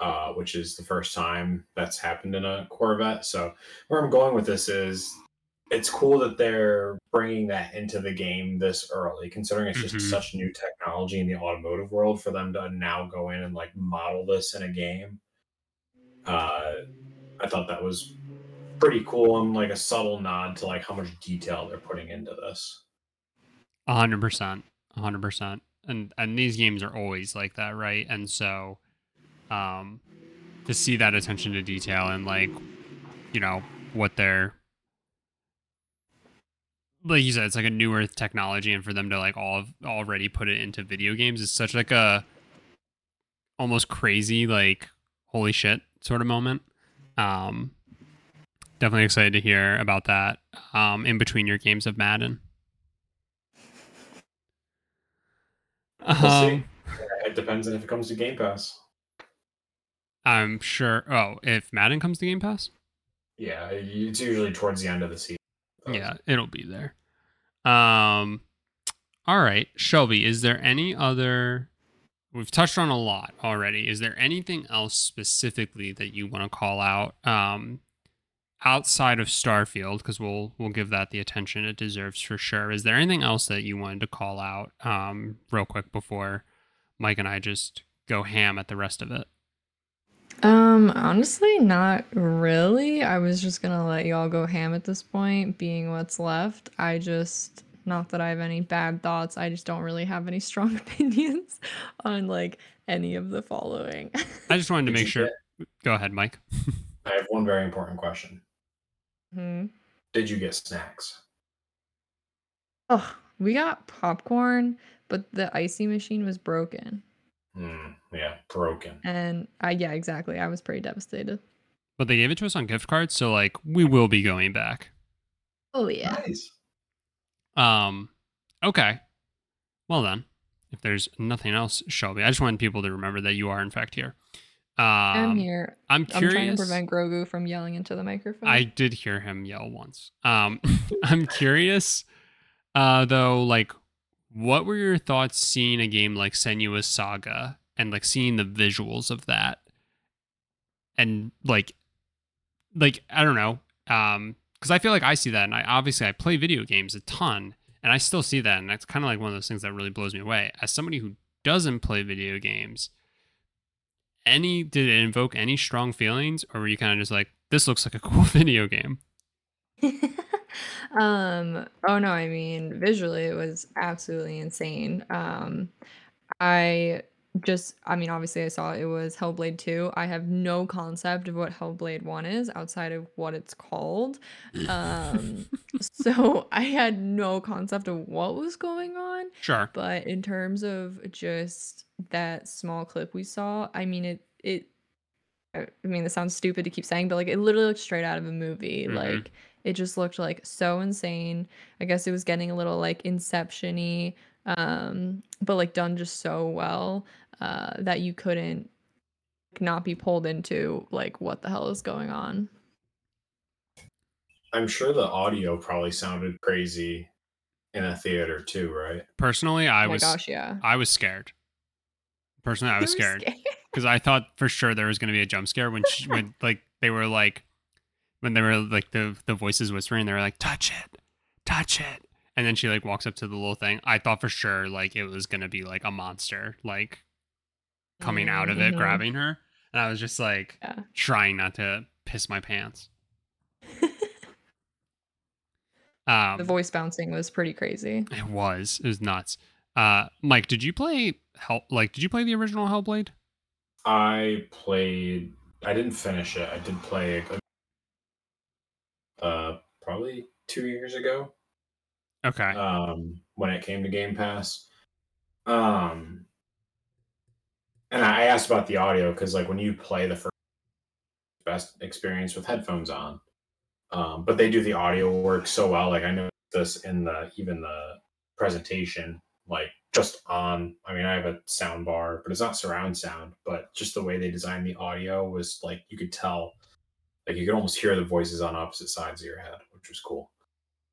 Speaker 3: uh, which is the first time that's happened in a Corvette. So where I'm going with this is, it's cool that they're bringing that into the game this early, considering it's just
Speaker 1: Mhm.
Speaker 3: such new technology in the automotive world for them to now go in and like model this in a game. Uh, I thought that was pretty cool and like a subtle nod to like how much detail they're putting into this.
Speaker 1: A hundred percent, a hundred percent, and and these games are always like that, right? And so, um, to see that attention to detail and like, you know, what they're like you said, it's like a newer technology, and for them to like all already put it into video games is such like a almost crazy like holy shit sort of moment. Um, definitely excited to hear about that. Um, in between your games of Madden.
Speaker 3: We'll see.
Speaker 1: Um,
Speaker 3: It depends on if it comes to Game Pass.
Speaker 1: I'm sure. Oh, if Madden comes to Game Pass,
Speaker 3: Yeah, it's usually towards the end of the season.
Speaker 1: Yeah, it'll be there. Um, all right, Shelby, is there any other? We've touched on a lot already. Is there anything else specifically that you want to call out? Um, outside of Starfield, because we'll we'll give that the attention it deserves for sure. Is there anything else that you wanted to call out, um, real quick before Mike and I just go ham at the rest of it?
Speaker 4: Um, honestly, not really. I was just gonna let y'all go ham at this point, being what's left. I just, not that I have any bad thoughts, I just don't really have any [laughs] strong opinions on like any of the following.
Speaker 1: I just wanted to make sure. Go ahead, Mike. [laughs]
Speaker 3: I have one very important question.
Speaker 4: hmm
Speaker 3: Did you get snacks?
Speaker 4: Oh, we got popcorn, but the ICEE machine was broken.
Speaker 3: Hmm. yeah, broken.
Speaker 4: And I, yeah, exactly. I was pretty devastated.
Speaker 1: But they gave it to us on gift cards, so like we will be going back.
Speaker 4: Oh, yeah.
Speaker 3: Nice.
Speaker 1: Um, okay. Well then, if there's nothing else, Shelby, I just wanted people to remember that you are in fact here. Um,
Speaker 4: I'm here.
Speaker 1: I'm
Speaker 4: I'm trying to prevent Grogu from yelling into the microphone.
Speaker 1: I did hear him yell once. Um, [laughs] I'm curious, uh, though, like, what were your thoughts seeing a game like Senua's Saga and like seeing the visuals of that, and like, like I don't know, um, because I feel like I see that, and I obviously I play video games a ton, and I still see that, and that's kind of like one of those things that really blows me away. As somebody who doesn't play video games, any did it invoke any strong feelings, or were you kind of just like, this looks like a cool [laughs] video game? [laughs]
Speaker 4: um oh no i mean visually it was absolutely insane um i just i mean obviously i saw it was hellblade 2 i have no concept of what hellblade 1 is outside of what it's called um [laughs] so i had no concept of what was going on
Speaker 1: Sure.
Speaker 4: but in terms of just that small clip we saw i mean it it i mean this sounds stupid to keep saying but like it literally looks straight out of a movie
Speaker 1: Mhm.
Speaker 4: like it just looked like so insane. I guess it was getting a little like inception-y um but like done just so well uh that you couldn't not be pulled into like what the hell is going on.
Speaker 3: I'm sure the audio probably sounded crazy in a theater too, right?
Speaker 1: Personally, I
Speaker 4: oh my
Speaker 1: was
Speaker 4: gosh yeah.
Speaker 1: I was scared. Personally, I was scared. because [laughs] I thought for sure there was going to be a jump scare when she, when like they were like when they were like the the voices whispering they were like touch it touch it and then she like walks up to the little thing i thought for sure like it was gonna be like a monster like coming out of it
Speaker 4: Mhm.
Speaker 1: grabbing her and i was just like
Speaker 4: Yeah.
Speaker 1: trying not to piss my pants [laughs] um
Speaker 4: the voice bouncing was pretty crazy
Speaker 1: it was it was nuts uh mike did you play hell like did you play the original hellblade
Speaker 3: I played. I didn't finish it. I did play. Uh, probably two years ago.
Speaker 1: okay
Speaker 3: um, when it came to Game Pass. Um, and I asked about the audio because, like, when you play the first best experience with headphones on, um, but they do the audio work so well. Like, I know this in the even the presentation, like just on. I mean, I have a sound bar, but it's not surround sound. But just the way they designed the audio was like you could tell, like you could almost hear the voices on opposite sides of your head, which was cool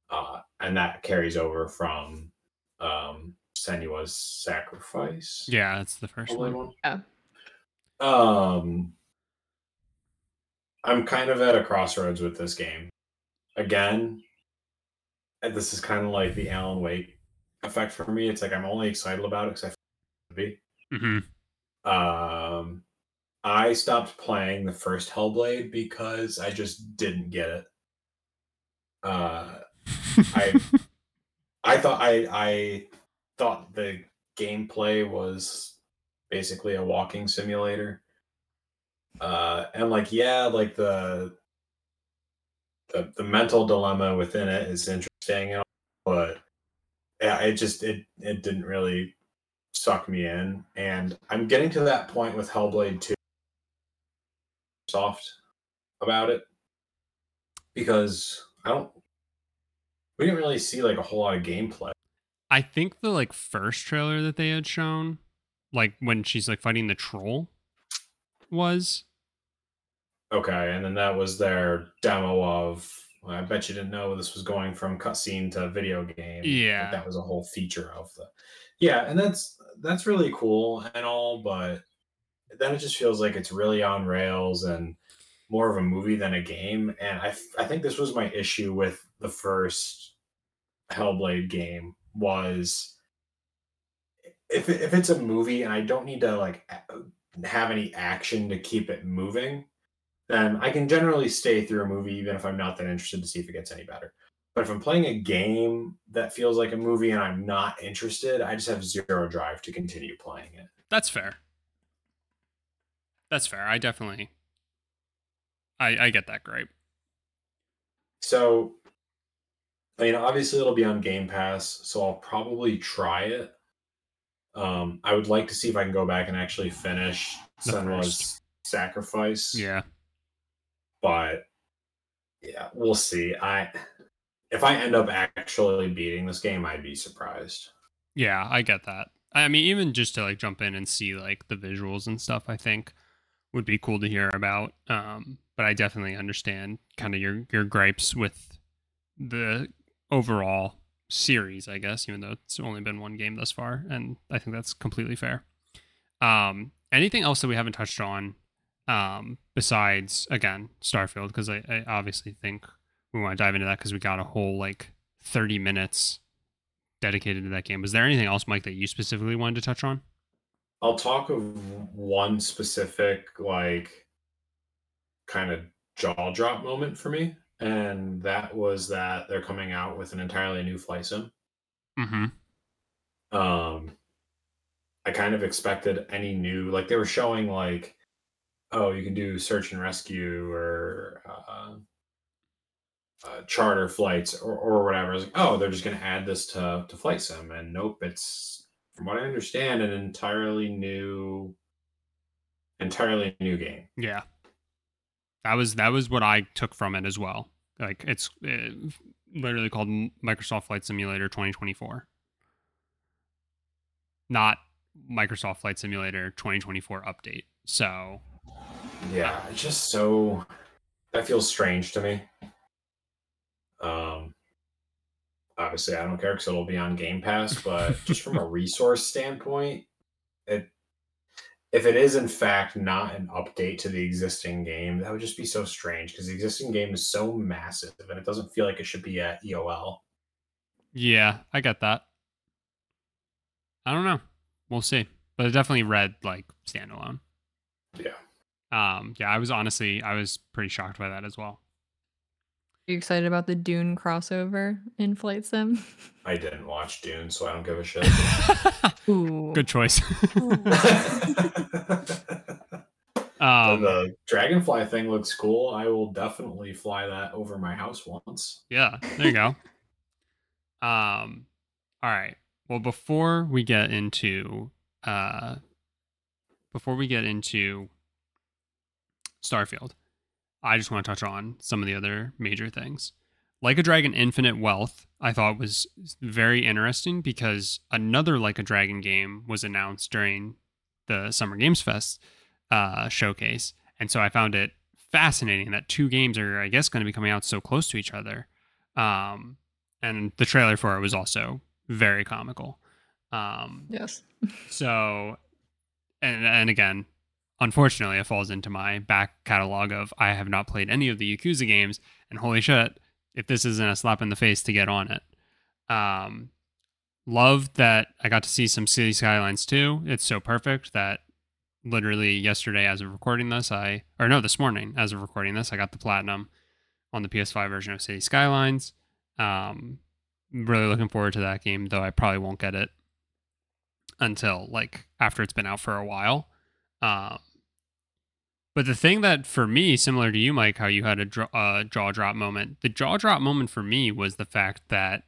Speaker 3: uh, and that carries over from um, Senua's sacrifice.
Speaker 1: yeah that's the first one
Speaker 3: one.
Speaker 4: Yeah.
Speaker 3: Um, I'm kind of at a crossroads with this game. Again, and this is kind of like the Alan Wake effect for me. It's like I'm only excited about it because I f- be.
Speaker 1: hmm
Speaker 3: Um, I stopped playing the first Hellblade because I just didn't get it. Uh, I [laughs] I thought I I thought the gameplay was basically a walking simulator. Uh, and like yeah, like the the the mental dilemma within it is interesting, but yeah, it just it it didn't really suck me in. And I'm getting to that point with Hellblade 2 soft about it because I don't we didn't really see like a whole lot of gameplay.
Speaker 1: I think the like first trailer that they had shown, like when she's like fighting the troll, was
Speaker 3: Okay, and then that was their demo of. well, I bet you didn't know this was going from cutscene to video game. Like,
Speaker 1: Yeah.
Speaker 3: that was a whole feature of the. Yeah, and that's that's really cool and all, but then it just feels like it's really on rails and more of a movie than a game. And I, I think this was my issue with the first Hellblade game was if if it's a movie and I don't need to like have any action to keep it moving, then I can generally stay through a movie even if I'm not that interested to see if it gets any better. But if I'm playing a game that feels like a movie and I'm not interested, I just have zero drive to continue playing it.
Speaker 1: that's fair. That's fair. I definitely I I get that gripe.
Speaker 3: So, I mean, obviously it'll be on Game Pass, so I'll probably try it. Um, I would like to see if I can go back and actually finish
Speaker 1: The first.
Speaker 3: Sacrifice.
Speaker 1: Yeah.
Speaker 3: but yeah, we'll see. I if I end up actually beating this game, I'd be surprised.
Speaker 1: Yeah, I get that. I mean, even just to like jump in and see like the visuals and stuff, I think would be cool to hear about. Um, but I definitely understand kind of your your gripes with the overall series, I guess, even though it's only been one game thus far, and I think that's completely fair. Um, anything else that we haven't touched on, um, besides again Starfield, because I, I obviously think we want to dive into that because we got a whole like thirty minutes dedicated to that game. Was there anything else, Mike, that you specifically wanted to touch on?
Speaker 3: I'll talk of one specific like kind of jaw drop moment for me, and that was that they're coming out with an entirely new flight sim.
Speaker 1: Mm-hmm.
Speaker 3: um i kind of expected any new like they were showing like oh you can do search and rescue or uh, uh charter flights or, or whatever I was like, oh they're just going to add this to to flight sim and nope it's from what i understand an entirely new entirely new game
Speaker 1: Yeah, that was that was what I took from it as well. Like it's uh, literally called Microsoft Flight Simulator 2024, not Microsoft Flight Simulator 2024 update. So
Speaker 3: yeah it's just so that feels strange to me um obviously i don't care because it'll be on game pass but just from a [laughs] resource standpoint it if it is in fact not an update to the existing game that would just be so strange because the existing game is so massive and it doesn't feel like it should be at eol
Speaker 1: yeah, I get that. I don't know. We'll see. But it definitely read like standalone.
Speaker 3: yeah
Speaker 1: Um, yeah, I was honestly I was pretty shocked by that as well.
Speaker 4: Are you excited about the Dune crossover in Flight Sim?
Speaker 3: i didn't watch dune so i don't give a shit [laughs]
Speaker 4: Ooh.
Speaker 1: Good choice.
Speaker 3: So [laughs]
Speaker 1: um,
Speaker 3: the dragonfly thing looks cool. I will definitely fly that over my house once.
Speaker 1: Yeah, there you go. um, all right. Well, before we get into uh, before we get into Starfield, I just want to touch on some of the other major things. Like a Dragon Infinite Wealth, I thought was very interesting because another Like a Dragon game was announced during the Summer Games Fest uh, showcase. And so I found it fascinating that two games are, I guess, going to be coming out so close to each other. Um, and the trailer for it was also very comical. Um,
Speaker 4: Yes. [laughs]
Speaker 1: so, and and again, unfortunately, it falls into my back catalog of I have not played any of the Yakuza games, and holy shit, if this isn't a slap in the face to get on it. Um, that I got to see some City Skylines too. It's so perfect that literally yesterday, as of recording this, I or no, this morning, as of recording this, I got the platinum on the PS5 version of City Skylines. Um, really looking forward to that game, though I probably won't get it until like after it's been out for a while. Um, but the thing that for me, similar to you, Mike, how you had a draw, uh, jaw drop moment, the jaw drop moment for me was the fact that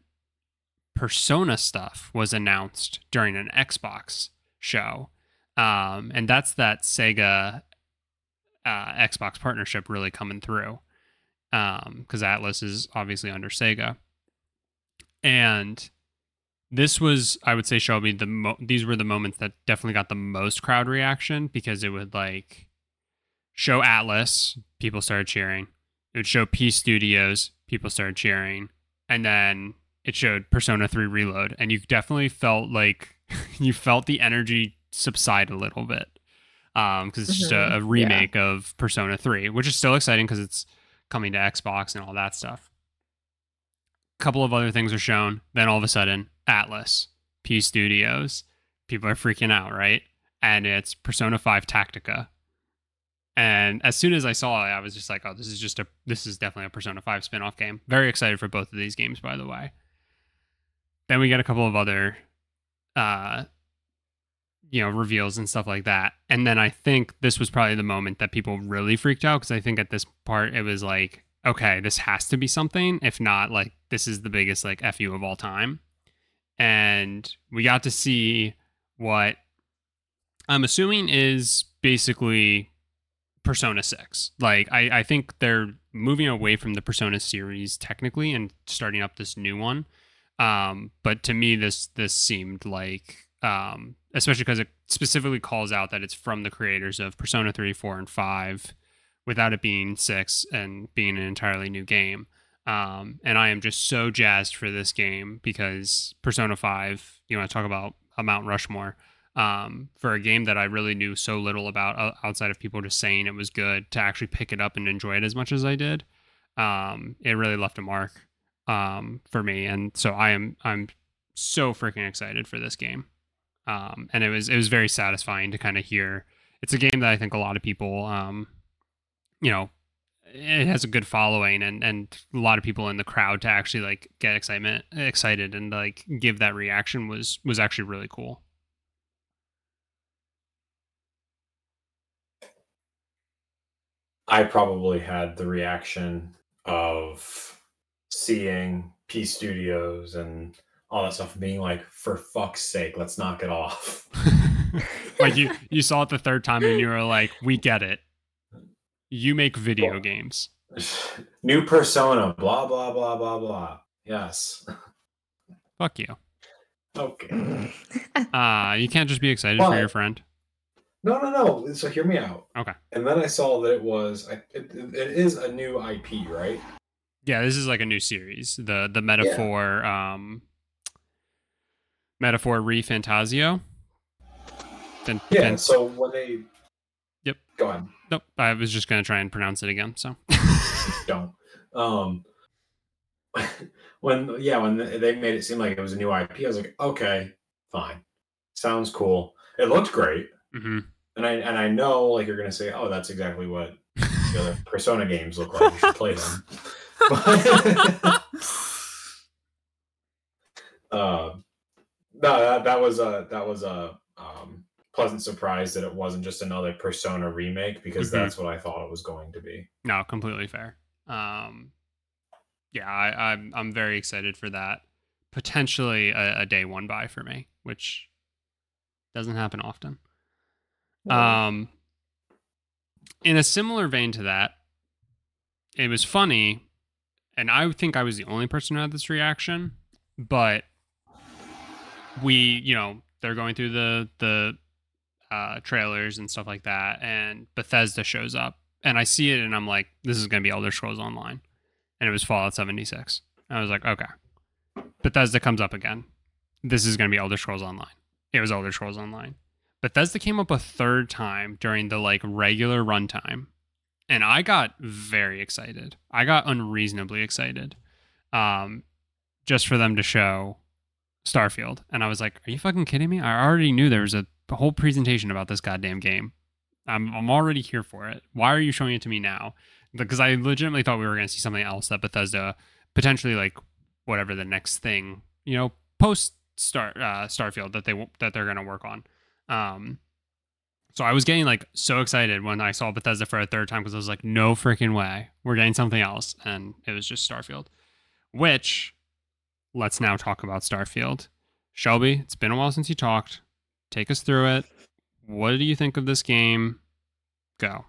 Speaker 1: Persona stuff was announced during an Xbox show. Um, and that's that Sega uh, Xbox partnership really coming through. Because um, Atlus is obviously under Sega. And this was, I would say, Shelby, the mo- these were the moments that definitely got the most crowd reaction because it would like show Atlus, people started cheering. It would show P Studios, people started cheering. And then it showed Persona 3 Reload. And you definitely felt like [laughs] you felt the energy subside a little bit. Um, because it's just a,
Speaker 4: Mhm.
Speaker 1: a remake of Persona 3, which is still exciting because it's coming to Xbox and all that stuff. A couple of other things are shown. Then all of a sudden, Atlus, P Studios, people are freaking out, right? And it's Persona 5 Tactica. And as soon as I saw it, I was just like, oh, this is just a, this is definitely a Persona 5 spin off game. Very excited for both of these games, by the way. Then we get a couple of other, uh, you know, reveals and stuff like that. And then I think this was probably the moment that people really freaked out because I think at this part it was like, okay, this has to be something. If not, like, this is the biggest, like, FU of all time. And we got to see what I'm assuming is basically Persona 6. Like, I, I think they're moving away from the Persona series technically and starting up this new one. Um, but to me, this this seemed like, um, especially because it specifically calls out that it's from the creators of Persona 3, 4, and 5, without it being 6 and being an entirely new game. Um, and I am just so jazzed for this game because Persona 5, you want to talk about a Mount Rushmore, um, for a game that I really knew so little about outside of people just saying it was good to actually pick it up and enjoy it as much as I did. Um, it really left a mark um, for me, and so I am I'm so freaking excited for this game. Um, and it was it was very satisfying to kind of hear. It's a game that I think a lot of people, um, you know, it has a good following and and a lot of people in the crowd to actually like get excitement excited and like give that reaction was was actually really cool.
Speaker 3: I probably had the reaction of seeing P Studios and all that stuff being like, for fuck's sake, let's knock it off. [laughs]
Speaker 1: like you you saw it the third time and you were like, we get it. You make video
Speaker 3: Well-
Speaker 1: games. [laughs]
Speaker 3: New persona, blah, blah, blah, blah, blah. Yes.
Speaker 1: Fuck you.
Speaker 3: Okay. [laughs]
Speaker 1: Uh you can't just be excited for your friend.
Speaker 3: No, no, no. So hear me out.
Speaker 1: Okay.
Speaker 3: And then I saw that it was, I- it, it is a new IP, right?
Speaker 1: Yeah, this is like a new series. The the metaphor um metaphor ReFantazio. Then
Speaker 3: Yeah. So when they.
Speaker 1: Yep.
Speaker 3: Go on.
Speaker 1: nope. I was just gonna try and pronounce it again. So [laughs]
Speaker 3: don't. Um, [laughs] when yeah, when they made it seem like it was a new IP, I was like, okay, fine, sounds cool. It looked great,
Speaker 1: hmm
Speaker 3: and I and I know like you're gonna say, oh, that's exactly what the other [laughs] Persona games look like. You should play them. [laughs] But- uh, [laughs] no, that, that was a that was a um, pleasant surprise that it wasn't just another Persona remake because
Speaker 1: Mhm.
Speaker 3: that's what I thought it was going to be.
Speaker 1: No, completely fair. Um, yeah, I, I'm I'm very excited for that. Potentially a, a day one buy for me, which doesn't happen often. Um, in a similar vein to that, it was funny, and I think I was the only person who had this reaction. But we, you know, they're going through the the uh, trailers and stuff like that, and Bethesda shows up, and I see it, and I'm like, this is going to be Elder Scrolls Online, and it was Fallout 76. I was like, okay. Bethesda comes up again. This is going to be Elder Scrolls Online. It was Elder Scrolls Online. Bethesda came up a third time during the like regular runtime, and I got very excited. I got unreasonably excited, um, just for them to show Starfield, and I was like, "Are you fucking kidding me? I already knew there was a whole presentation about this goddamn game. I'm I'm already here for it. Why are you showing it to me now?" because I legitimately thought we were going to see something else that Bethesda potentially like whatever the next thing you know post Star uh, Starfield that they that they're going to work on. Um, so I was getting like so excited when I saw Bethesda for a third time because I was like, no freaking way, we're getting something else, and it was just Starfield. Which, let's now talk about Starfield. Shelby, it's been a while since you talked. Take us through it. What do you think of this game? Go.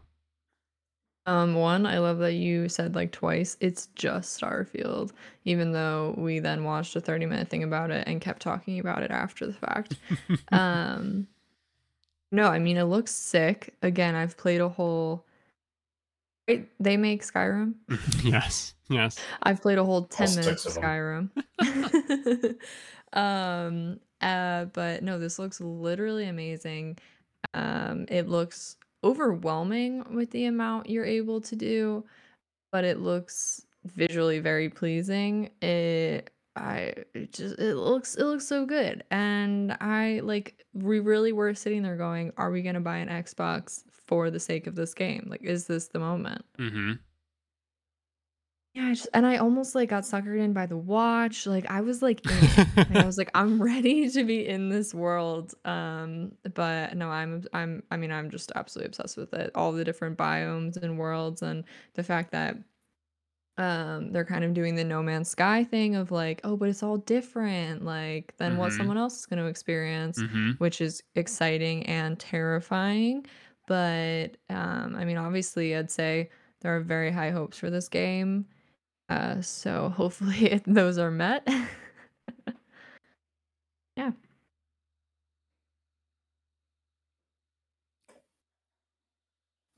Speaker 4: Um, one, I love that you said like twice, it's just Starfield, even though we then watched a 30 minute thing about it and kept talking about it after the fact. [laughs] um, no, I mean, it looks sick. Again, I've played a whole. Wait, they make Skyrim? [laughs]
Speaker 1: yes. Yes.
Speaker 4: I've played a whole 10
Speaker 3: All
Speaker 4: minutes of
Speaker 3: of 'em.
Speaker 4: Skyrim. [laughs] um, uh, but no, this looks literally amazing. Um, it looks overwhelming with the amount you're able to do, but it looks visually very pleasing. It I it just it looks it looks so good. And I like we really were sitting there going, are we gonna buy an Xbox for the sake of this game? Like, is this the moment?
Speaker 1: Mm-hmm.
Speaker 4: Yeah, I just and I almost like got suckered in by the watch. Like I was like. [laughs] Like, I was like, I'm ready to be in this world. Um, but no, I'm I'm I mean, I'm just absolutely obsessed with it. All the different biomes and worlds, and the fact that um they're kind of doing the No Man's Sky thing of like, oh, but it's all different, like than what
Speaker 1: Mhm.
Speaker 4: someone else is going to experience
Speaker 1: mm-hmm.
Speaker 4: which is exciting and terrifying. But um, I mean, obviously, I'd say there are very high hopes for this game. Uh, so [laughs] hopefully it, those are met. [laughs] yeah.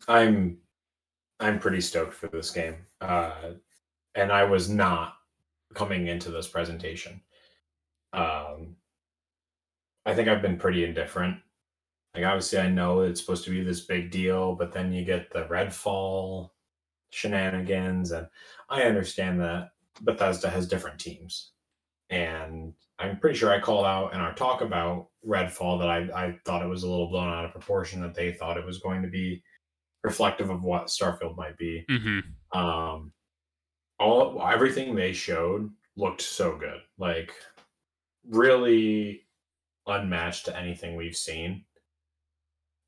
Speaker 3: I'm I'm pretty stoked for this game. Uh and I was not coming into this presentation. Um I think I've been pretty indifferent. Like obviously I know it's supposed to be this big deal, but then you get the Redfall shenanigans and I understand that Bethesda has different teams. And I'm pretty sure I called out in our talk about Redfall that I, I thought it was a little blown out of proportion, that they thought it was going to be reflective of what Starfield might be.
Speaker 1: Mm-hmm.
Speaker 3: Um, all everything they showed looked so good, like really unmatched to anything we've seen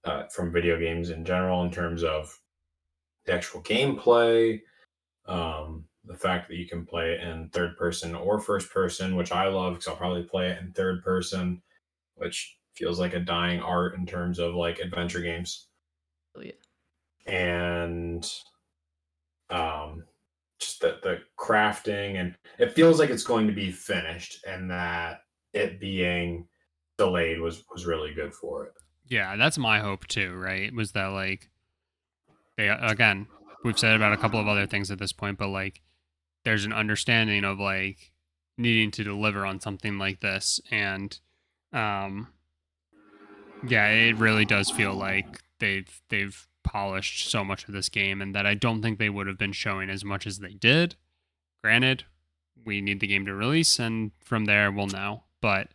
Speaker 3: uh, from video games in general in terms of the actual gameplay, um, the fact that you can play it in third person or first person, which I love because I'll probably play it in third person, which feels like a dying art in terms of like adventure games
Speaker 4: Oh, yeah.
Speaker 3: and um the, the crafting and it feels like it's going to be finished and that it being delayed was was really good for it
Speaker 1: Yeah, that's my hope too, right? Was that like they again, we've said about a couple of other things at this point, but like there's an understanding of like needing to deliver on something like this and um yeah, it really does feel like they've they've polished so much of this game and that I don't think they would have been showing as much as they did. Granted, we need the game to release and from there we'll know. But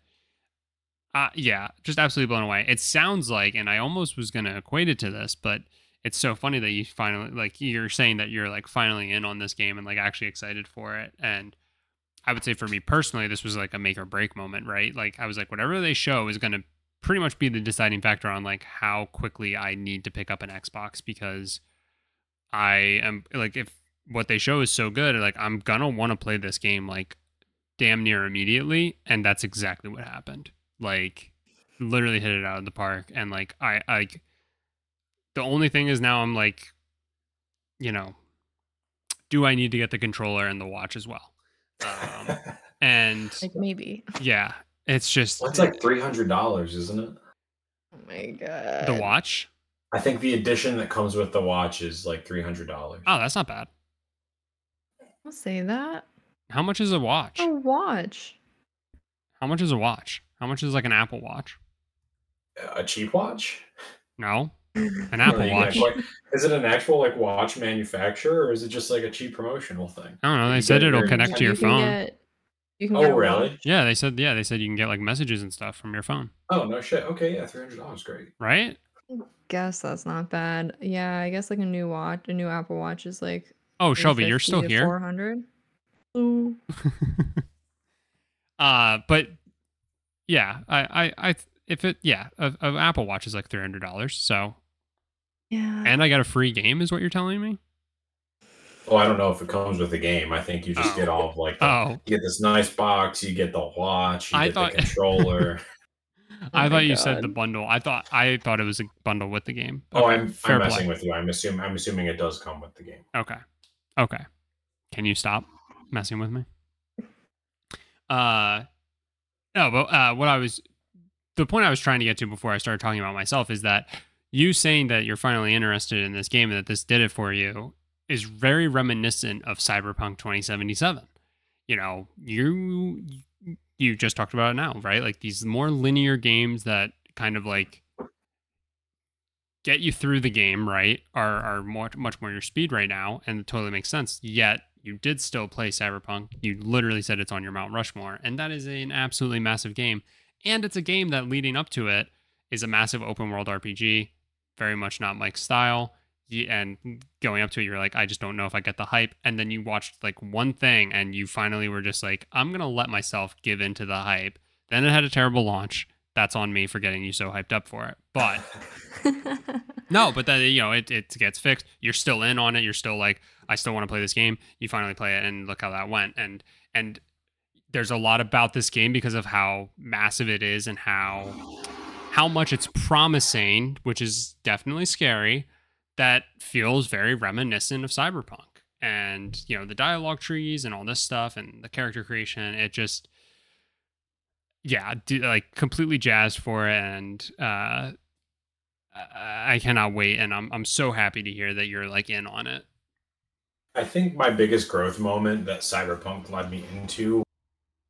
Speaker 1: uh, yeah, just absolutely blown away. It sounds like, and I almost was gonna equate it to this, but it's so funny that you finally like you're saying that you're like finally in on this game and like actually excited for it. And I would say for me personally, this was like a make or break moment, right? Like I was like, whatever they show is gonna pretty much be the deciding factor on like how quickly I need to pick up an Xbox because I am like if what they show is so good, like I'm gonna want to play this game like damn near immediately, and that's exactly what happened. Like literally hit it out of the park, and like I like the only thing is now I'm like, you know, do I need to get the controller and the watch as well? Um, [laughs] and
Speaker 4: Like maybe.
Speaker 1: yeah, it's just
Speaker 3: well, it's like $300 isn't it
Speaker 4: Oh my god.
Speaker 1: the watch.
Speaker 3: i think the edition that comes with the watch is like $300
Speaker 1: Oh, that's not bad.
Speaker 4: I'll say that.
Speaker 1: How much is a watch?
Speaker 4: A watch.
Speaker 1: How much is a watch? How much is like an Apple Watch?
Speaker 3: a cheap watch
Speaker 1: No, [laughs] an Apple Watch.
Speaker 3: like- is it an actual like watch manufacturer or is it just like a cheap promotional thing
Speaker 1: I don't know. They
Speaker 3: You
Speaker 1: said it'll connect to your
Speaker 4: can
Speaker 1: phone.
Speaker 4: Get, you can
Speaker 3: oh
Speaker 4: get
Speaker 3: really
Speaker 4: watch.
Speaker 1: Yeah, they said yeah, they said you can get like messages and stuff from your phone,
Speaker 3: oh no shit okay yeah $300 great
Speaker 1: right?
Speaker 4: Guess that's not bad. Yeah, I guess like a new watch, a new Apple Watch is like
Speaker 1: Oh, Shelby, you're still here.
Speaker 4: 400. Ooh. [laughs]
Speaker 1: uh, but yeah, I, I, I, if it, yeah, a, a Apple Watch is like three hundred dollars. So,
Speaker 4: Yeah.
Speaker 1: and I got a free game, is what you're telling me?
Speaker 3: Oh, I don't know if it comes with the game. I think you just
Speaker 1: Oh.
Speaker 3: get all of like the,
Speaker 1: Oh,
Speaker 3: you get this nice box, you get the watch, you
Speaker 1: I
Speaker 3: get
Speaker 1: thought-
Speaker 3: the controller. [laughs] [laughs]
Speaker 1: I
Speaker 4: Oh
Speaker 1: thought
Speaker 4: my
Speaker 1: you said the bundle. I thought I thought it was a bundle with the game.
Speaker 3: oh,
Speaker 1: Okay,
Speaker 3: I'm,
Speaker 1: fair
Speaker 3: I'm
Speaker 1: play.
Speaker 3: messing with you. I'm assuming I'm assuming it does come with the game.
Speaker 1: Okay. Okay. Can you stop messing with me? Uh no, but uh what I was the point I was trying to get to before I started talking about myself is that you saying that you're finally interested in this game and that this did it for you is very reminiscent of Cyberpunk 2077. You know, you you just talked about it now, right? Like these more linear games that kind of like get you through the game, right? Are are more much more your speed right now, and it totally makes sense. Yet you did still play Cyberpunk. You literally said it's on your Mount Rushmore, and that is an absolutely massive game. And it's a game that leading up to it is a massive open world RPG, very much not Mike's style. And going up to it, you're like, I just don't know if I get the hype. And then you watched like one thing, and you finally were just like, I'm gonna let myself give into the hype. Then it had a terrible launch. That's on me for getting you so hyped up for it. But [laughs] no, but then you know it, it gets fixed. You're still in on it. You're still like, I still want to play this game. You finally play it, and look how that went. And and there's a lot about this game because of how massive it is and how how much it's promising, which is definitely scary. That feels very reminiscent of Cyberpunk, and you know the dialogue trees and all this stuff, and the character creation. It just yeah, like completely jazzed for it, and uh, I I cannot wait, and I'm I'm so happy to hear that you're like in on it.
Speaker 3: I think my biggest growth moment that Cyberpunk led me into.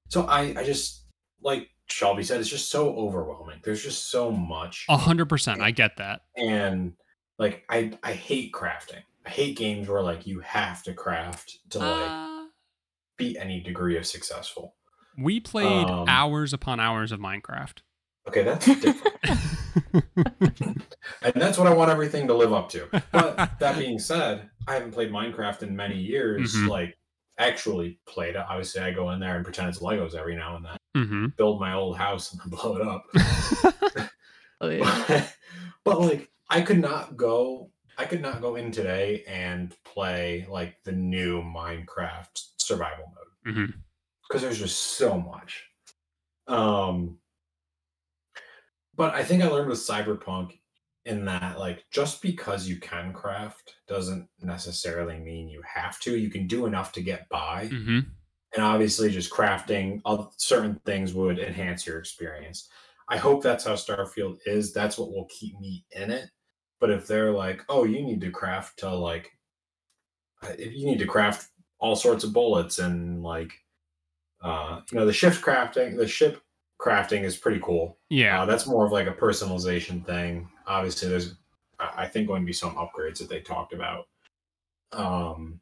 Speaker 3: So I, I just like Shelby said, it's just so overwhelming. There's just so much,
Speaker 1: A hundred percent, I get that.
Speaker 3: and like I, I hate crafting. I hate games where like you have to craft to like
Speaker 1: Uh,
Speaker 3: be any degree of successful.
Speaker 1: we played
Speaker 3: Um,
Speaker 1: hours upon hours of Minecraft.
Speaker 3: Okay, that's [laughs] different, and that's what I want everything to live up to. But that being said, I haven't played Minecraft in many years.
Speaker 1: Mhm.
Speaker 3: Like actually played it. Obviously, I go in there and pretend it's Legos every now and then.
Speaker 1: hmm
Speaker 3: build my old house and then [laughs] blow it up. [laughs]
Speaker 4: Oh, yeah.
Speaker 3: but like I could not go I could not go in today and play like the new Minecraft survival mode because there's just so much. Um but I think I learned with Cyberpunk in that like just because you can craft doesn't necessarily mean you have to. You can do enough to get by
Speaker 1: hmm
Speaker 3: and obviously just crafting certain things would enhance your experience. I hope that's how Starfield is. That's what will keep me in it. But if they're like, "Oh, you need to craft to like uh, if you need to craft all sorts of bullets and like uh you know, the shift crafting, the ship crafting is pretty cool.
Speaker 1: Yeah.
Speaker 3: Uh, that's more of like a personalization thing. Obviously, there's I think going to be some upgrades that they talked about. Um,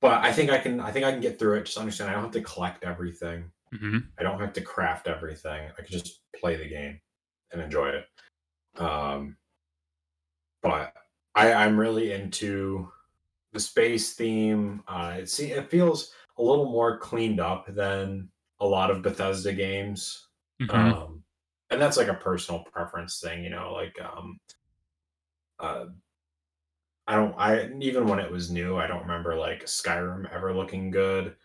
Speaker 3: but I think I can I think I can get through it. Just understand I don't have to collect everything.
Speaker 1: hmm
Speaker 3: I don't have to craft everything. I can just play the game and enjoy it. Um, but I, I'm really into the space theme. Uh, it see it feels a little more cleaned up than a lot of Bethesda games.
Speaker 1: hmm
Speaker 3: Um, and that's like a personal preference thing, you know, like um uh I don't I even when it was new, I don't remember like Skyrim ever looking good.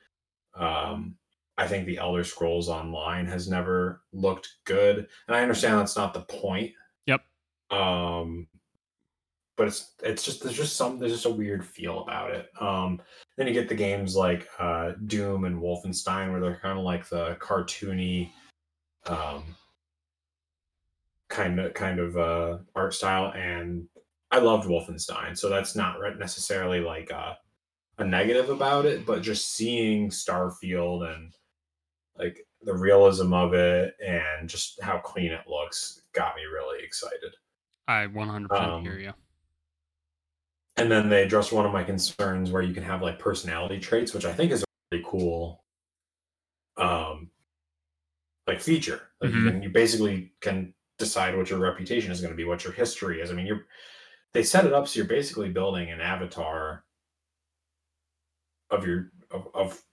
Speaker 3: Um I think the Elder Scrolls Online has never looked good. And I understand that's not the point. Um but it's it's just there's just some there's just a weird feel about it. Um then you get the games like uh Doom and Wolfenstein where they're kind of like the cartoony um kind of kind of uh art style and I loved Wolfenstein, so that's not necessarily like a, a negative about it, but just seeing Starfield and like the realism of it and just how clean it looks got me really excited.
Speaker 1: I 100%
Speaker 3: Um,
Speaker 1: hear you.
Speaker 3: And then they address one of my concerns where you can have like personality traits, which I think is a really cool um like feature. Like you
Speaker 1: Mhm.
Speaker 3: can you basically can decide what your reputation is going to be, what your history is. I mean, you're they set it up so you're basically building an avatar of your of, of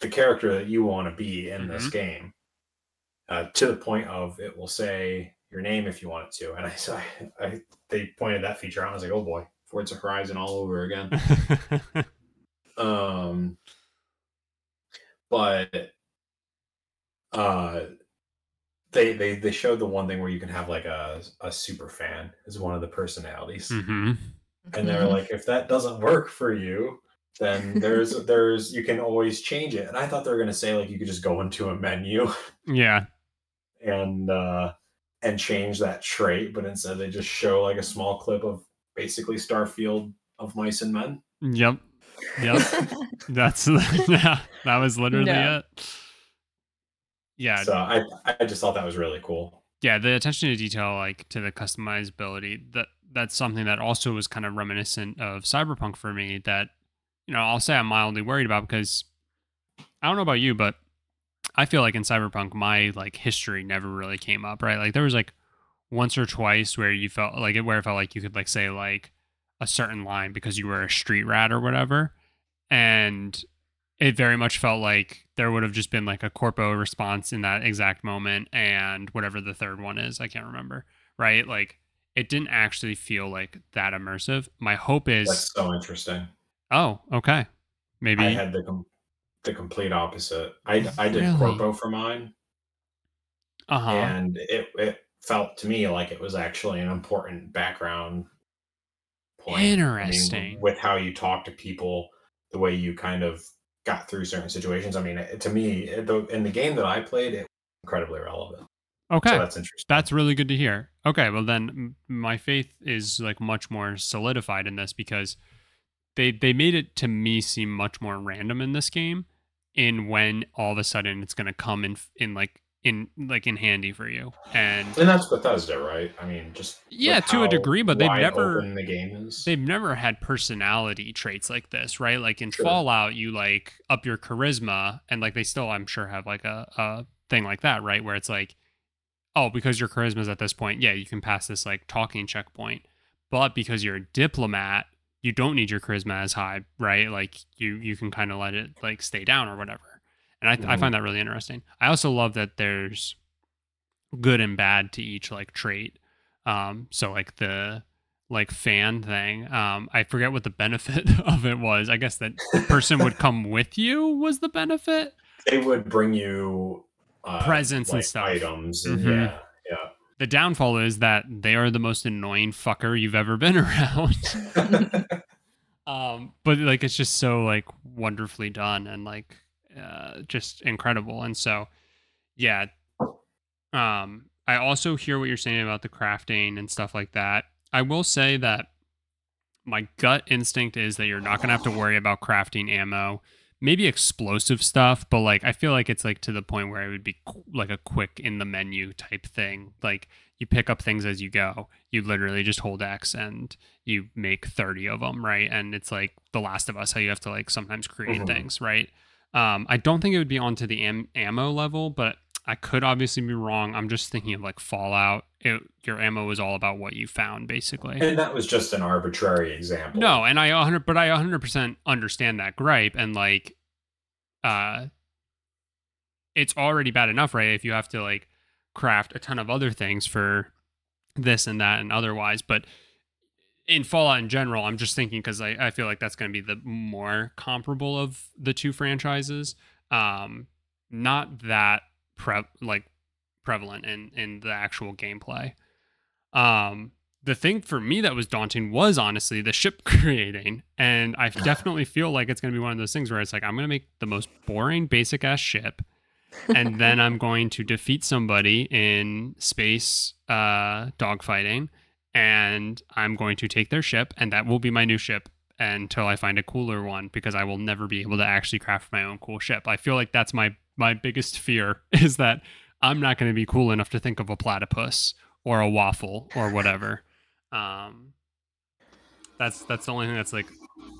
Speaker 3: the character that you want to be in this game. Uh, to the point of it will say your name if you want it to. And I [laughs] saw I, they pointed that feature out. I was like, oh boy, Forza Horizon all over again. [laughs] um, but uh, they they they showed the one thing where you can have like a a super fan as one of the personalities,
Speaker 1: hmm
Speaker 3: and they're like, if that doesn't work for you, then [laughs] there's there's you can always change it. And I thought they were gonna say like you could just go into a menu
Speaker 1: Yeah.
Speaker 3: and uh and change that trait, but instead they just show like a small clip of basically Starfield of mice and men.
Speaker 1: Yep. Yep. [laughs] That's [laughs] yeah. That was literally
Speaker 4: Yeah.
Speaker 1: it. Yeah.
Speaker 3: So I I just thought that was really cool.
Speaker 1: yeah the attention to detail like to the customizability that that's something that also was kind of reminiscent of cyberpunk for me that you know i'll say i'm mildly worried about because i don't know about you but i feel like in cyberpunk my like history never really came up right? Like there was like once or twice where you felt like it where it felt like you could like say like a certain line because you were a street rat or whatever. And it very much felt like there would have just been like a corpo response in that exact moment and whatever the third one is i can't remember right? Like it didn't actually feel like that immersive. My hope is
Speaker 3: That's so interesting.
Speaker 1: oh okay. Maybe
Speaker 3: I had the the complete opposite. I I did
Speaker 1: Really?
Speaker 3: corpo for mine,
Speaker 1: uh-huh
Speaker 3: and it it felt to me like it was actually an important background point. I mean,
Speaker 1: Interesting.
Speaker 3: with how you talk to people, the way you kind of got through certain situations. I mean, it, to me, it, the, in the game that I played, it was incredibly relevant.
Speaker 1: okay
Speaker 3: So that's interesting.
Speaker 1: That's really good to hear. Okay, well then my faith is like much more solidified in this because they they made it to me seem much more random in this game in when all of a sudden it's going to come in in like in like in handy for you. And
Speaker 3: and that's Bethesda, right? I mean, just
Speaker 1: Yeah, to a degree, but they've never-
Speaker 3: the game is.
Speaker 1: they've never had personality traits like this, right? Like in
Speaker 3: Sure.
Speaker 1: Fallout, you like up your charisma, and like they still, I'm sure, have like a, a thing like that, right? Where it's like, oh, because your charisma is at this point, yeah, you can pass this like talking checkpoint, but because you're a diplomat, you don't need your charisma as high, right? Like you you can kind of let it like stay down or whatever. And I I
Speaker 3: Mhm.
Speaker 1: find that really interesting. I also love that there's good and bad to each like trait. Um, so like the like fan thing. Um, I forget what the benefit [laughs] of it was. I guess that the person would [laughs] come with you was the benefit.
Speaker 3: they would bring you uh,
Speaker 1: Presents and stuff.
Speaker 3: items.
Speaker 1: Mhm.
Speaker 3: Yeah, yeah.
Speaker 1: The downfall is that they are the most annoying fucker you've ever been [laughs] around. [laughs] um, but like it's just so like wonderfully done and like uh, just incredible. And so, yeah. Um, I also hear what you're saying about the crafting and stuff like that. I will say that my gut instinct is that you're not gonna have to worry about crafting ammo, maybe explosive stuff, but like I feel like it's like to the point where it would be like a quick in the menu type thing. Like you pick up things as you go. You literally just hold X and you make 30 of them, right? And it's like The Last of Us, how you have to like sometimes create
Speaker 3: Mhm.
Speaker 1: things, right? Um, I don't think it would be onto the am- ammo level, but I could obviously be wrong. I'm just thinking of like Fallout. It, your ammo was all about what you found, basically.
Speaker 3: and that was just an arbitrary example.
Speaker 1: No, and I 100 but I 100% understand that gripe and like uh it's already bad enough, right? If you have to like craft a ton of other things for this and that and otherwise, but in Fallout in general, I'm just thinking because I, I feel like that's going to be the more comparable of the two franchises. Um, not that prep like prevalent in in the actual gameplay. Um, the thing for me that was daunting was honestly the ship [laughs] creating, and I definitely feel like it's going to be one of those things where it's like I'm going to make the most boring, basic ass ship, and then I'm [laughs] going to defeat somebody in space uh, dogfighting, and I'm going to take their ship, and that will be my new ship until I find a cooler one because I will never be able to actually craft my own cool ship. I feel like that's my my biggest fear [laughs] is that I'm not going to be cool enough to think of a platypus or a waffle or whatever. [laughs] Um, that's that's the only thing that's like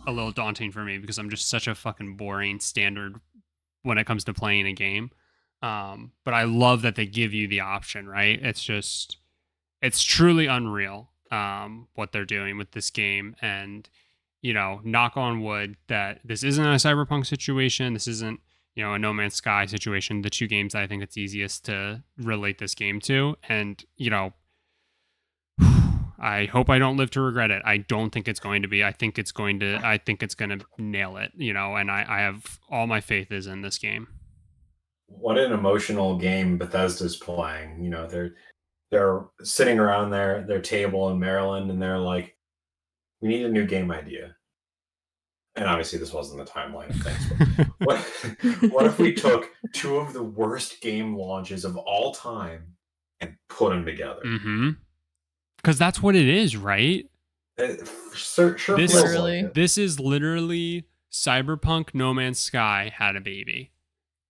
Speaker 1: a little daunting for me because I'm just such a fucking boring standard when it comes to playing a game. Um, but I love that they give you the option, right? It's just it's truly unreal um, what they're doing with this game. And, you know, knock on wood that this isn't a cyberpunk situation. This isn't, you know, a No Man's Sky situation. The two games I think it's easiest to relate this game to. And, you know, [sighs] I hope I don't live to regret it. I don't think it's going to be. I think it's going to. I think it's going to nail it. You know, and I, I have all my faith is in this game.
Speaker 3: What an emotional game Bethesda's playing. You know, they're they're sitting around their their table in Maryland, and they're like, "We need a new game idea." And obviously, this wasn't the timeline of things. But [laughs] what, what if we took two of the worst game launches of all time and put them together?
Speaker 1: Mm-hmm. Because that's what it is, right?
Speaker 3: It sure, sure
Speaker 1: This-
Speaker 3: feels like it.
Speaker 1: This is literally Cyberpunk No Man's Sky had a baby.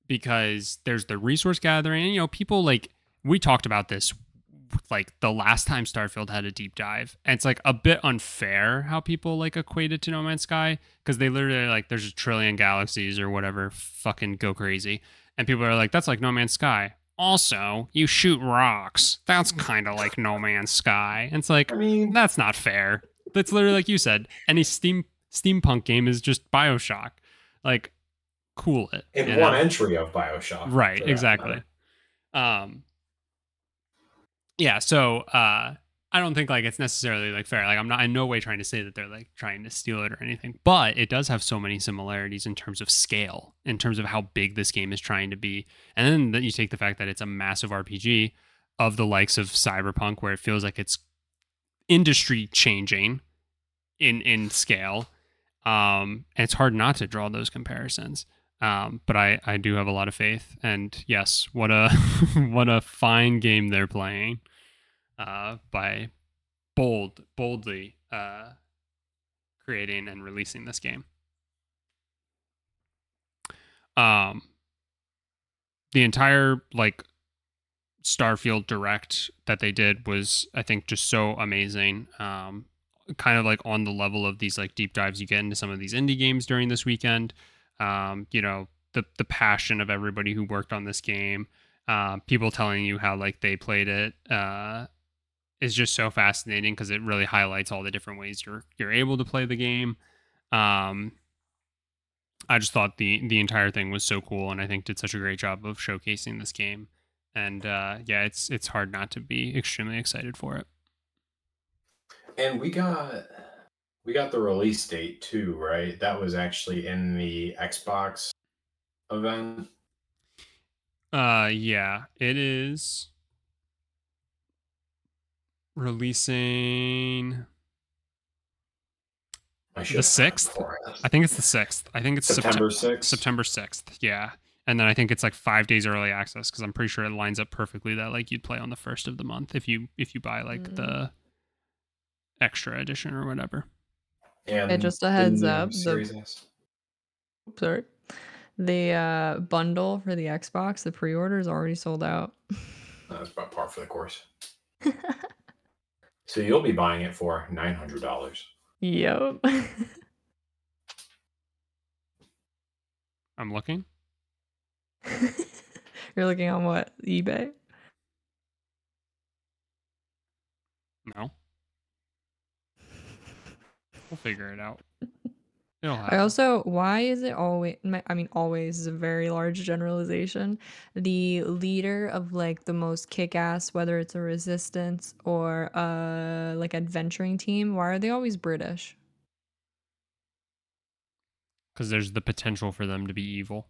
Speaker 1: Because there's the resource gathering, and you know, people like we talked about this like the last time Starfield had a deep dive. And it's like a bit unfair how people like equate it to No Man's Sky because they literally like there's a trillion galaxies or whatever, fucking go crazy. And people are like, that's like No Man's Sky. Also, you shoot rocks. That's kind of like No Man's Sky. And it's like,
Speaker 3: I mean,
Speaker 1: that's not fair. That's literally like you said. Any steam steampunk game is just Bioshock. Like, cool it.
Speaker 3: in one
Speaker 1: know?
Speaker 3: entry of Bioshock.
Speaker 1: right exactly
Speaker 3: matter.
Speaker 1: um yeah so uh i don't think like it's necessarily like fair. Like i'm not in no way trying to say that they're like trying to steal it or anything but it does have so many similarities in terms of scale in terms of how big this game is trying to be. And then you take the fact that it's a massive rpg of the likes of cyberpunk where it feels like it's industry changing in in scale um and it's hard not to draw those comparisons um, but I, I do have a lot of faith, and yes, what a [laughs] what a fine game they're playing, uh, by bold boldly uh, creating and releasing this game. Um, the entire like Starfield Direct that they did was, I think, just so amazing. Um, kind of like on the level of these like deep dives you get into some of these indie games during this weekend um, you know the the passion of everybody who worked on this game uh, people telling you how like they played it uh, is just so fascinating because it really highlights all the different ways you're you're able to play the game. Um, I just thought the the entire thing was so cool and I think did such a great job of showcasing this game. And uh, yeah it's it's hard not to be extremely excited for it.
Speaker 3: And we got we got the release date too, right? That was actually in the Xbox event.
Speaker 1: Uh, yeah, it is releasing.
Speaker 3: I
Speaker 1: The
Speaker 3: should have
Speaker 1: sixth? I think it's the sixth. I think it's
Speaker 3: September
Speaker 1: September
Speaker 3: sixth.
Speaker 1: September sixth. Yeah, and then I think it's like five days early access because I'm pretty sure it lines up perfectly that like you'd play on the first of the month if you if you buy like
Speaker 4: Mm.
Speaker 1: the extra edition or whatever.
Speaker 3: And
Speaker 4: Yeah, just a heads up, the-
Speaker 3: Series
Speaker 4: Sorry. The uh, bundle for the Xbox, the pre-order is already sold out.
Speaker 3: That's about par for the course. [laughs] So you'll be buying it for nine hundred dollars.
Speaker 4: yep. [laughs]
Speaker 1: I'm looking. [laughs]
Speaker 4: You're looking on what eBay?
Speaker 1: No, we'll figure it out. [laughs]
Speaker 4: I also, why is it always? I mean, always is a very large generalization. The leader of like the most kick-ass, whether it's a resistance or a like adventuring team, why are they always British?
Speaker 1: because there's the potential for them to be evil.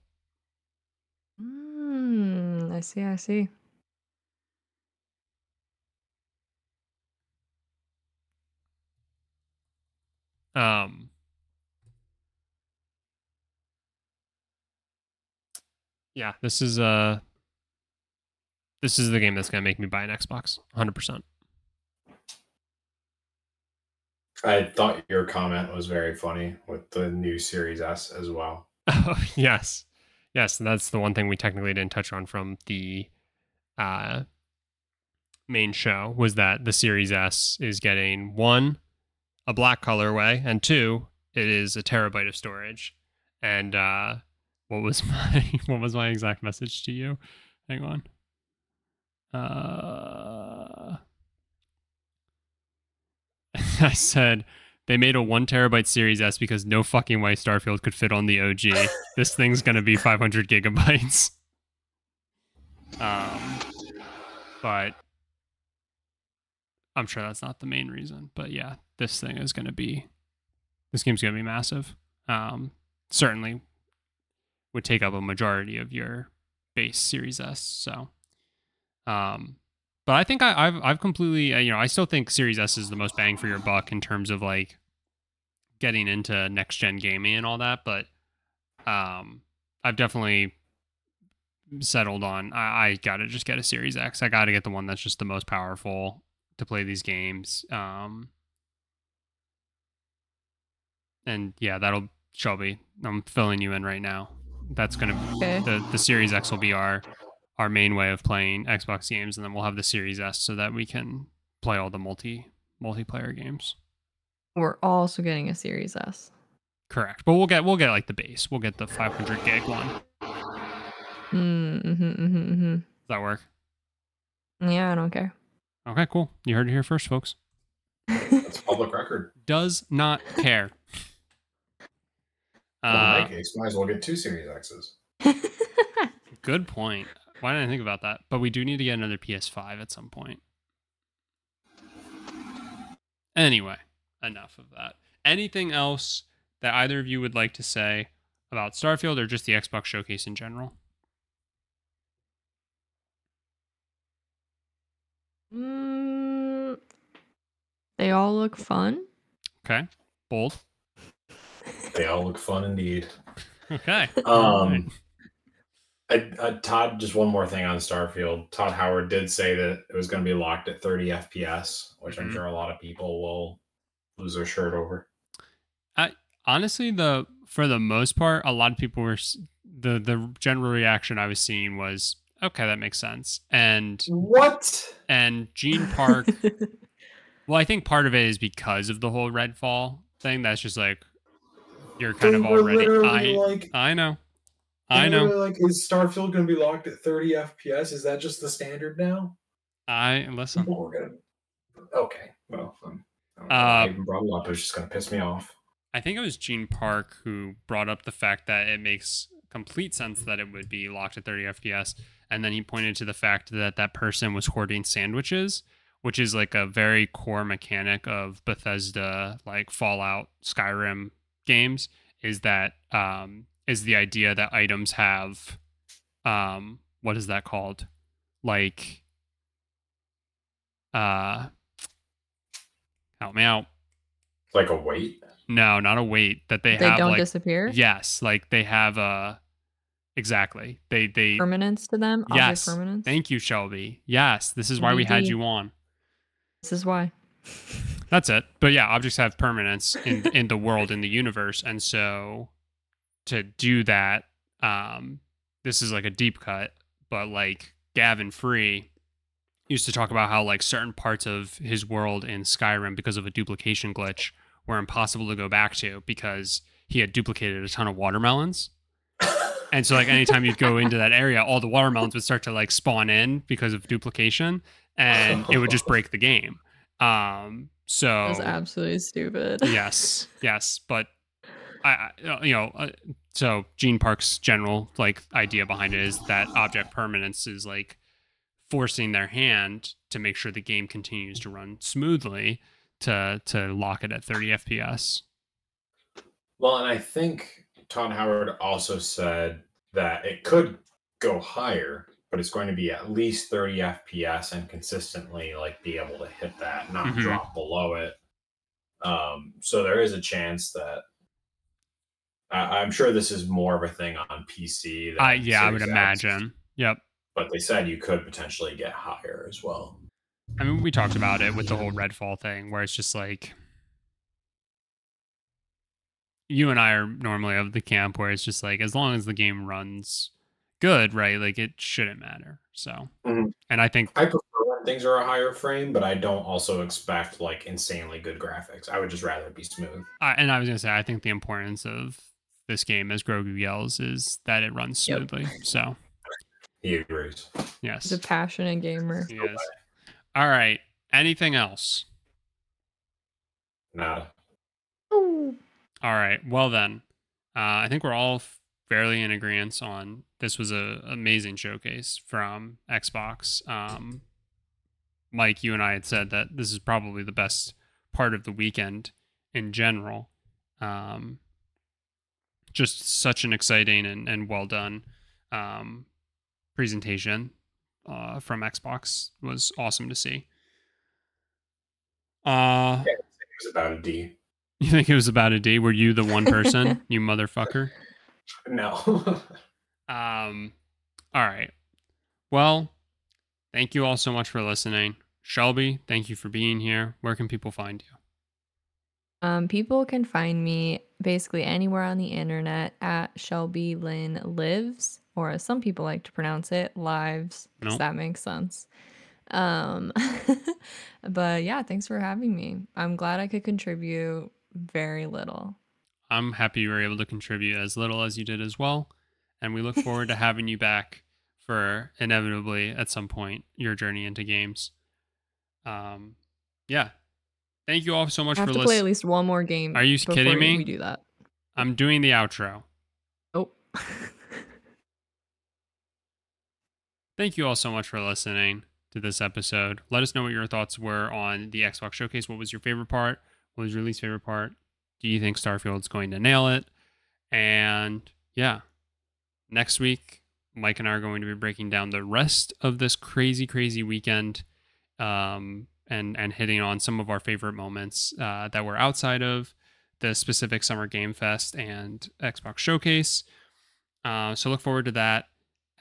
Speaker 4: Mm, I see. I see.
Speaker 1: Um, yeah, this is uh this is the game that's gonna make me buy an Xbox, 100. percent
Speaker 3: I thought your comment was very funny with the new Series S as well. [laughs]
Speaker 1: yes, yes, and that's the one thing we technically didn't touch on from the uh main show was that the Series S is getting one a black colorway and two it is a terabyte of storage. And uh what was [laughs] my what was my exact message to you? Hang on. Uh [laughs] I said they made a one terabyte Series S because no fucking way Starfield could fit on the OG. [laughs] this thing's gonna be 500 gigabytes. Um, but I'm sure that's not the main reason. But yeah, this thing is gonna be this game's gonna be massive. Um, certainly would take up a majority of your base Series S. So, um, but I think I, have I've completely uh, you know I still think Series S is the most bang for your buck in terms of like getting into next gen gaming and all that. But um, I've definitely settled on I, I got to just get a Series X. I got to get the one that's just the most powerful to play these games. Um, and yeah, that'll Shelby. I'm filling you in right now. That's gonna
Speaker 4: Okay.
Speaker 1: the the Series X will be our our main way of playing Xbox games, and then we'll have the Series S so that we can play all the multi multiplayer games.
Speaker 4: We're also getting a Series S.
Speaker 1: Correct, but we'll get we'll get like the base. We'll get the 500 gig one. Does
Speaker 4: Mm, mm-hmm, mm-hmm,
Speaker 1: that work?
Speaker 4: mm-hmm. Yeah, I don't care.
Speaker 1: Okay, cool. You heard it here first, folks.
Speaker 3: It's [laughs] public record.
Speaker 1: Does not care.
Speaker 3: Well, in
Speaker 1: Uh,
Speaker 3: that case, might as well get two Series X's. [laughs]
Speaker 1: good point. Why didn't I think about that? But we do need to get another PS5 at some point. Anyway, enough of that. Anything else that either of you would like to say about Starfield or just the Xbox showcase in general?
Speaker 4: Mm, they all look fun.
Speaker 1: Okay, bold.
Speaker 3: They all look fun indeed.
Speaker 1: Okay.
Speaker 3: Um, I, I, Todd, just one more thing on Starfield. Todd Howard did say that it was going to be locked at 30 FPS, which I'm
Speaker 1: Mhm.
Speaker 3: sure a lot of people will lose their shirt over.
Speaker 1: I honestly the for the most part a lot of people were the the general reaction i was seeing was okay that makes sense and
Speaker 3: What?
Speaker 1: and gene [laughs] park [laughs] well i think part of it is because of the whole redfall thing that's just like you're kind of
Speaker 3: They were
Speaker 1: already i
Speaker 3: like,
Speaker 1: i know i know
Speaker 3: Like, is Starfield going to be locked at 30 FPS? Is that just the standard now?
Speaker 1: i listen
Speaker 3: People were gonna. Okay, well, um, I don't know
Speaker 1: Uh,
Speaker 3: I even brought it up. It was just going to piss me off.
Speaker 1: I think it was Gene Park who brought up the fact that it makes complete sense that it would be locked at 30 FPS. And then he pointed to the fact that that person was hoarding sandwiches, which is like a very core mechanic of Bethesda, like Fallout, Skyrim games, is that um, is the idea that items have, um, what is that called? Like, uh, help me out.
Speaker 3: Like a weight.
Speaker 1: No, not a weight that they,
Speaker 4: they
Speaker 1: have They
Speaker 4: don't
Speaker 1: like
Speaker 4: disappear.
Speaker 1: yes, like they have a exactly. They they
Speaker 4: Permanence to them.
Speaker 1: Yes.
Speaker 4: Permanence.
Speaker 1: Thank you, Shelby. Yes, this is why we had you on.
Speaker 4: This is why.
Speaker 1: That's it. But yeah, objects have permanence in in the world in the universe, and so to do that, um, this is like a deep cut. But like Gavin Free used to talk about how like certain parts of his world in Skyrim, because of a duplication glitch, were impossible to go back to because he had duplicated a ton of watermelons. And so like anytime you'd go into that area, all the watermelons would start to like spawn in because of duplication and it would just break the game. Um so
Speaker 4: That's absolutely stupid. [laughs]
Speaker 1: yes, yes, but I, I uh, you know, uh, so Gene Park's general like idea behind it is that object permanence is like forcing their hand to make sure the game continues to run smoothly to to lock it at 30 FPS.
Speaker 3: Well, and I think Todd Howard also said that it could go higher, but it's going to be at least 30 FPS and consistently like be able to hit that, not
Speaker 1: Mhm.
Speaker 3: drop below it. Um, so there is a chance that I, I'm sure this is more of a thing on PC. Than
Speaker 1: I yeah, I would
Speaker 3: X,
Speaker 1: imagine. Yep.
Speaker 3: but they said you could potentially get higher as well.
Speaker 1: I mean, we talked about it with the whole Redfall thing, where it's just like you and I are normally of the camp where it's just like as long as the game runs good, right? Like it shouldn't matter. So,
Speaker 3: Mhm.
Speaker 1: and I think
Speaker 3: I prefer when things are a higher frame, but I don't also expect like insanely good graphics. I would just rather it be smooth.
Speaker 1: I, and I was gonna say I think the importance of this game, as Grogu yells, is that it runs
Speaker 4: Yep.
Speaker 1: smoothly. So,
Speaker 3: He agrees.
Speaker 1: yes,
Speaker 4: He's a passionate gamer.
Speaker 1: he is. All right. Anything else?
Speaker 3: Nada.
Speaker 1: All right. Well then, uh, I think we're all fairly in agreement on this was a amazing showcase from Xbox. Um, Mike, you and I had said that this is probably the best part of the weekend in general. Um, just such an exciting and, and well done um, presentation uh, from Xbox was awesome to see. Uh,
Speaker 3: It was about a D. [laughs]
Speaker 1: you think it was about a D? Were you the one person, [laughs] you motherfucker?
Speaker 3: No.
Speaker 1: Um, all right. Well, thank you all so much for listening. Shelby, thank you for being here. Where can people find you?
Speaker 4: Um, people can find me basically anywhere on the internet at Shelby Lynn Lives, or as some people like to pronounce it, Lives. Does
Speaker 1: Nope.
Speaker 4: that make sense? Um, [laughs] but yeah, thanks for having me. I'm glad I could contribute very little.
Speaker 1: I'm happy you were able to contribute as little as you did as well. And we look forward to [laughs] having you back for inevitably at some point your journey into games. Um, yeah. Thank you all so much
Speaker 4: I have
Speaker 1: for
Speaker 4: to play at least one more game.
Speaker 1: Are you kidding me?
Speaker 4: We do that.
Speaker 1: I'm doing the outro.
Speaker 4: Oh. [laughs]
Speaker 1: Thank you all so much for listening to this episode. Let us know what your thoughts were on the Xbox Showcase. What was your favorite part? What was your least favorite part? Do you think Starfield's going to nail it? And yeah, next week, Mike and I are going to be breaking down the rest of this crazy, crazy weekend um, and, and hitting on some of our favorite moments uh, that were outside of the specific Summer Game Fest and Xbox Showcase. Uh, so look forward to that.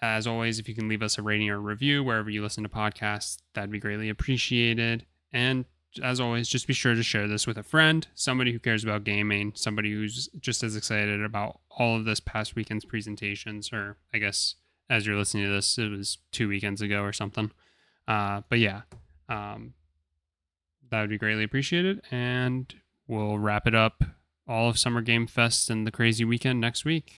Speaker 1: As always, if you can leave us a rating or review wherever you listen to podcasts, that'd be greatly appreciated. And as always, just be sure to share this with a friend, somebody who cares about gaming, somebody who's just as excited about all of this past weekend's presentations, or I guess as you're listening to this, it was two weekends ago or something. Uh, but yeah, um, that would be greatly appreciated. And we'll wrap it up all of Summer Game Fest and the crazy weekend next week.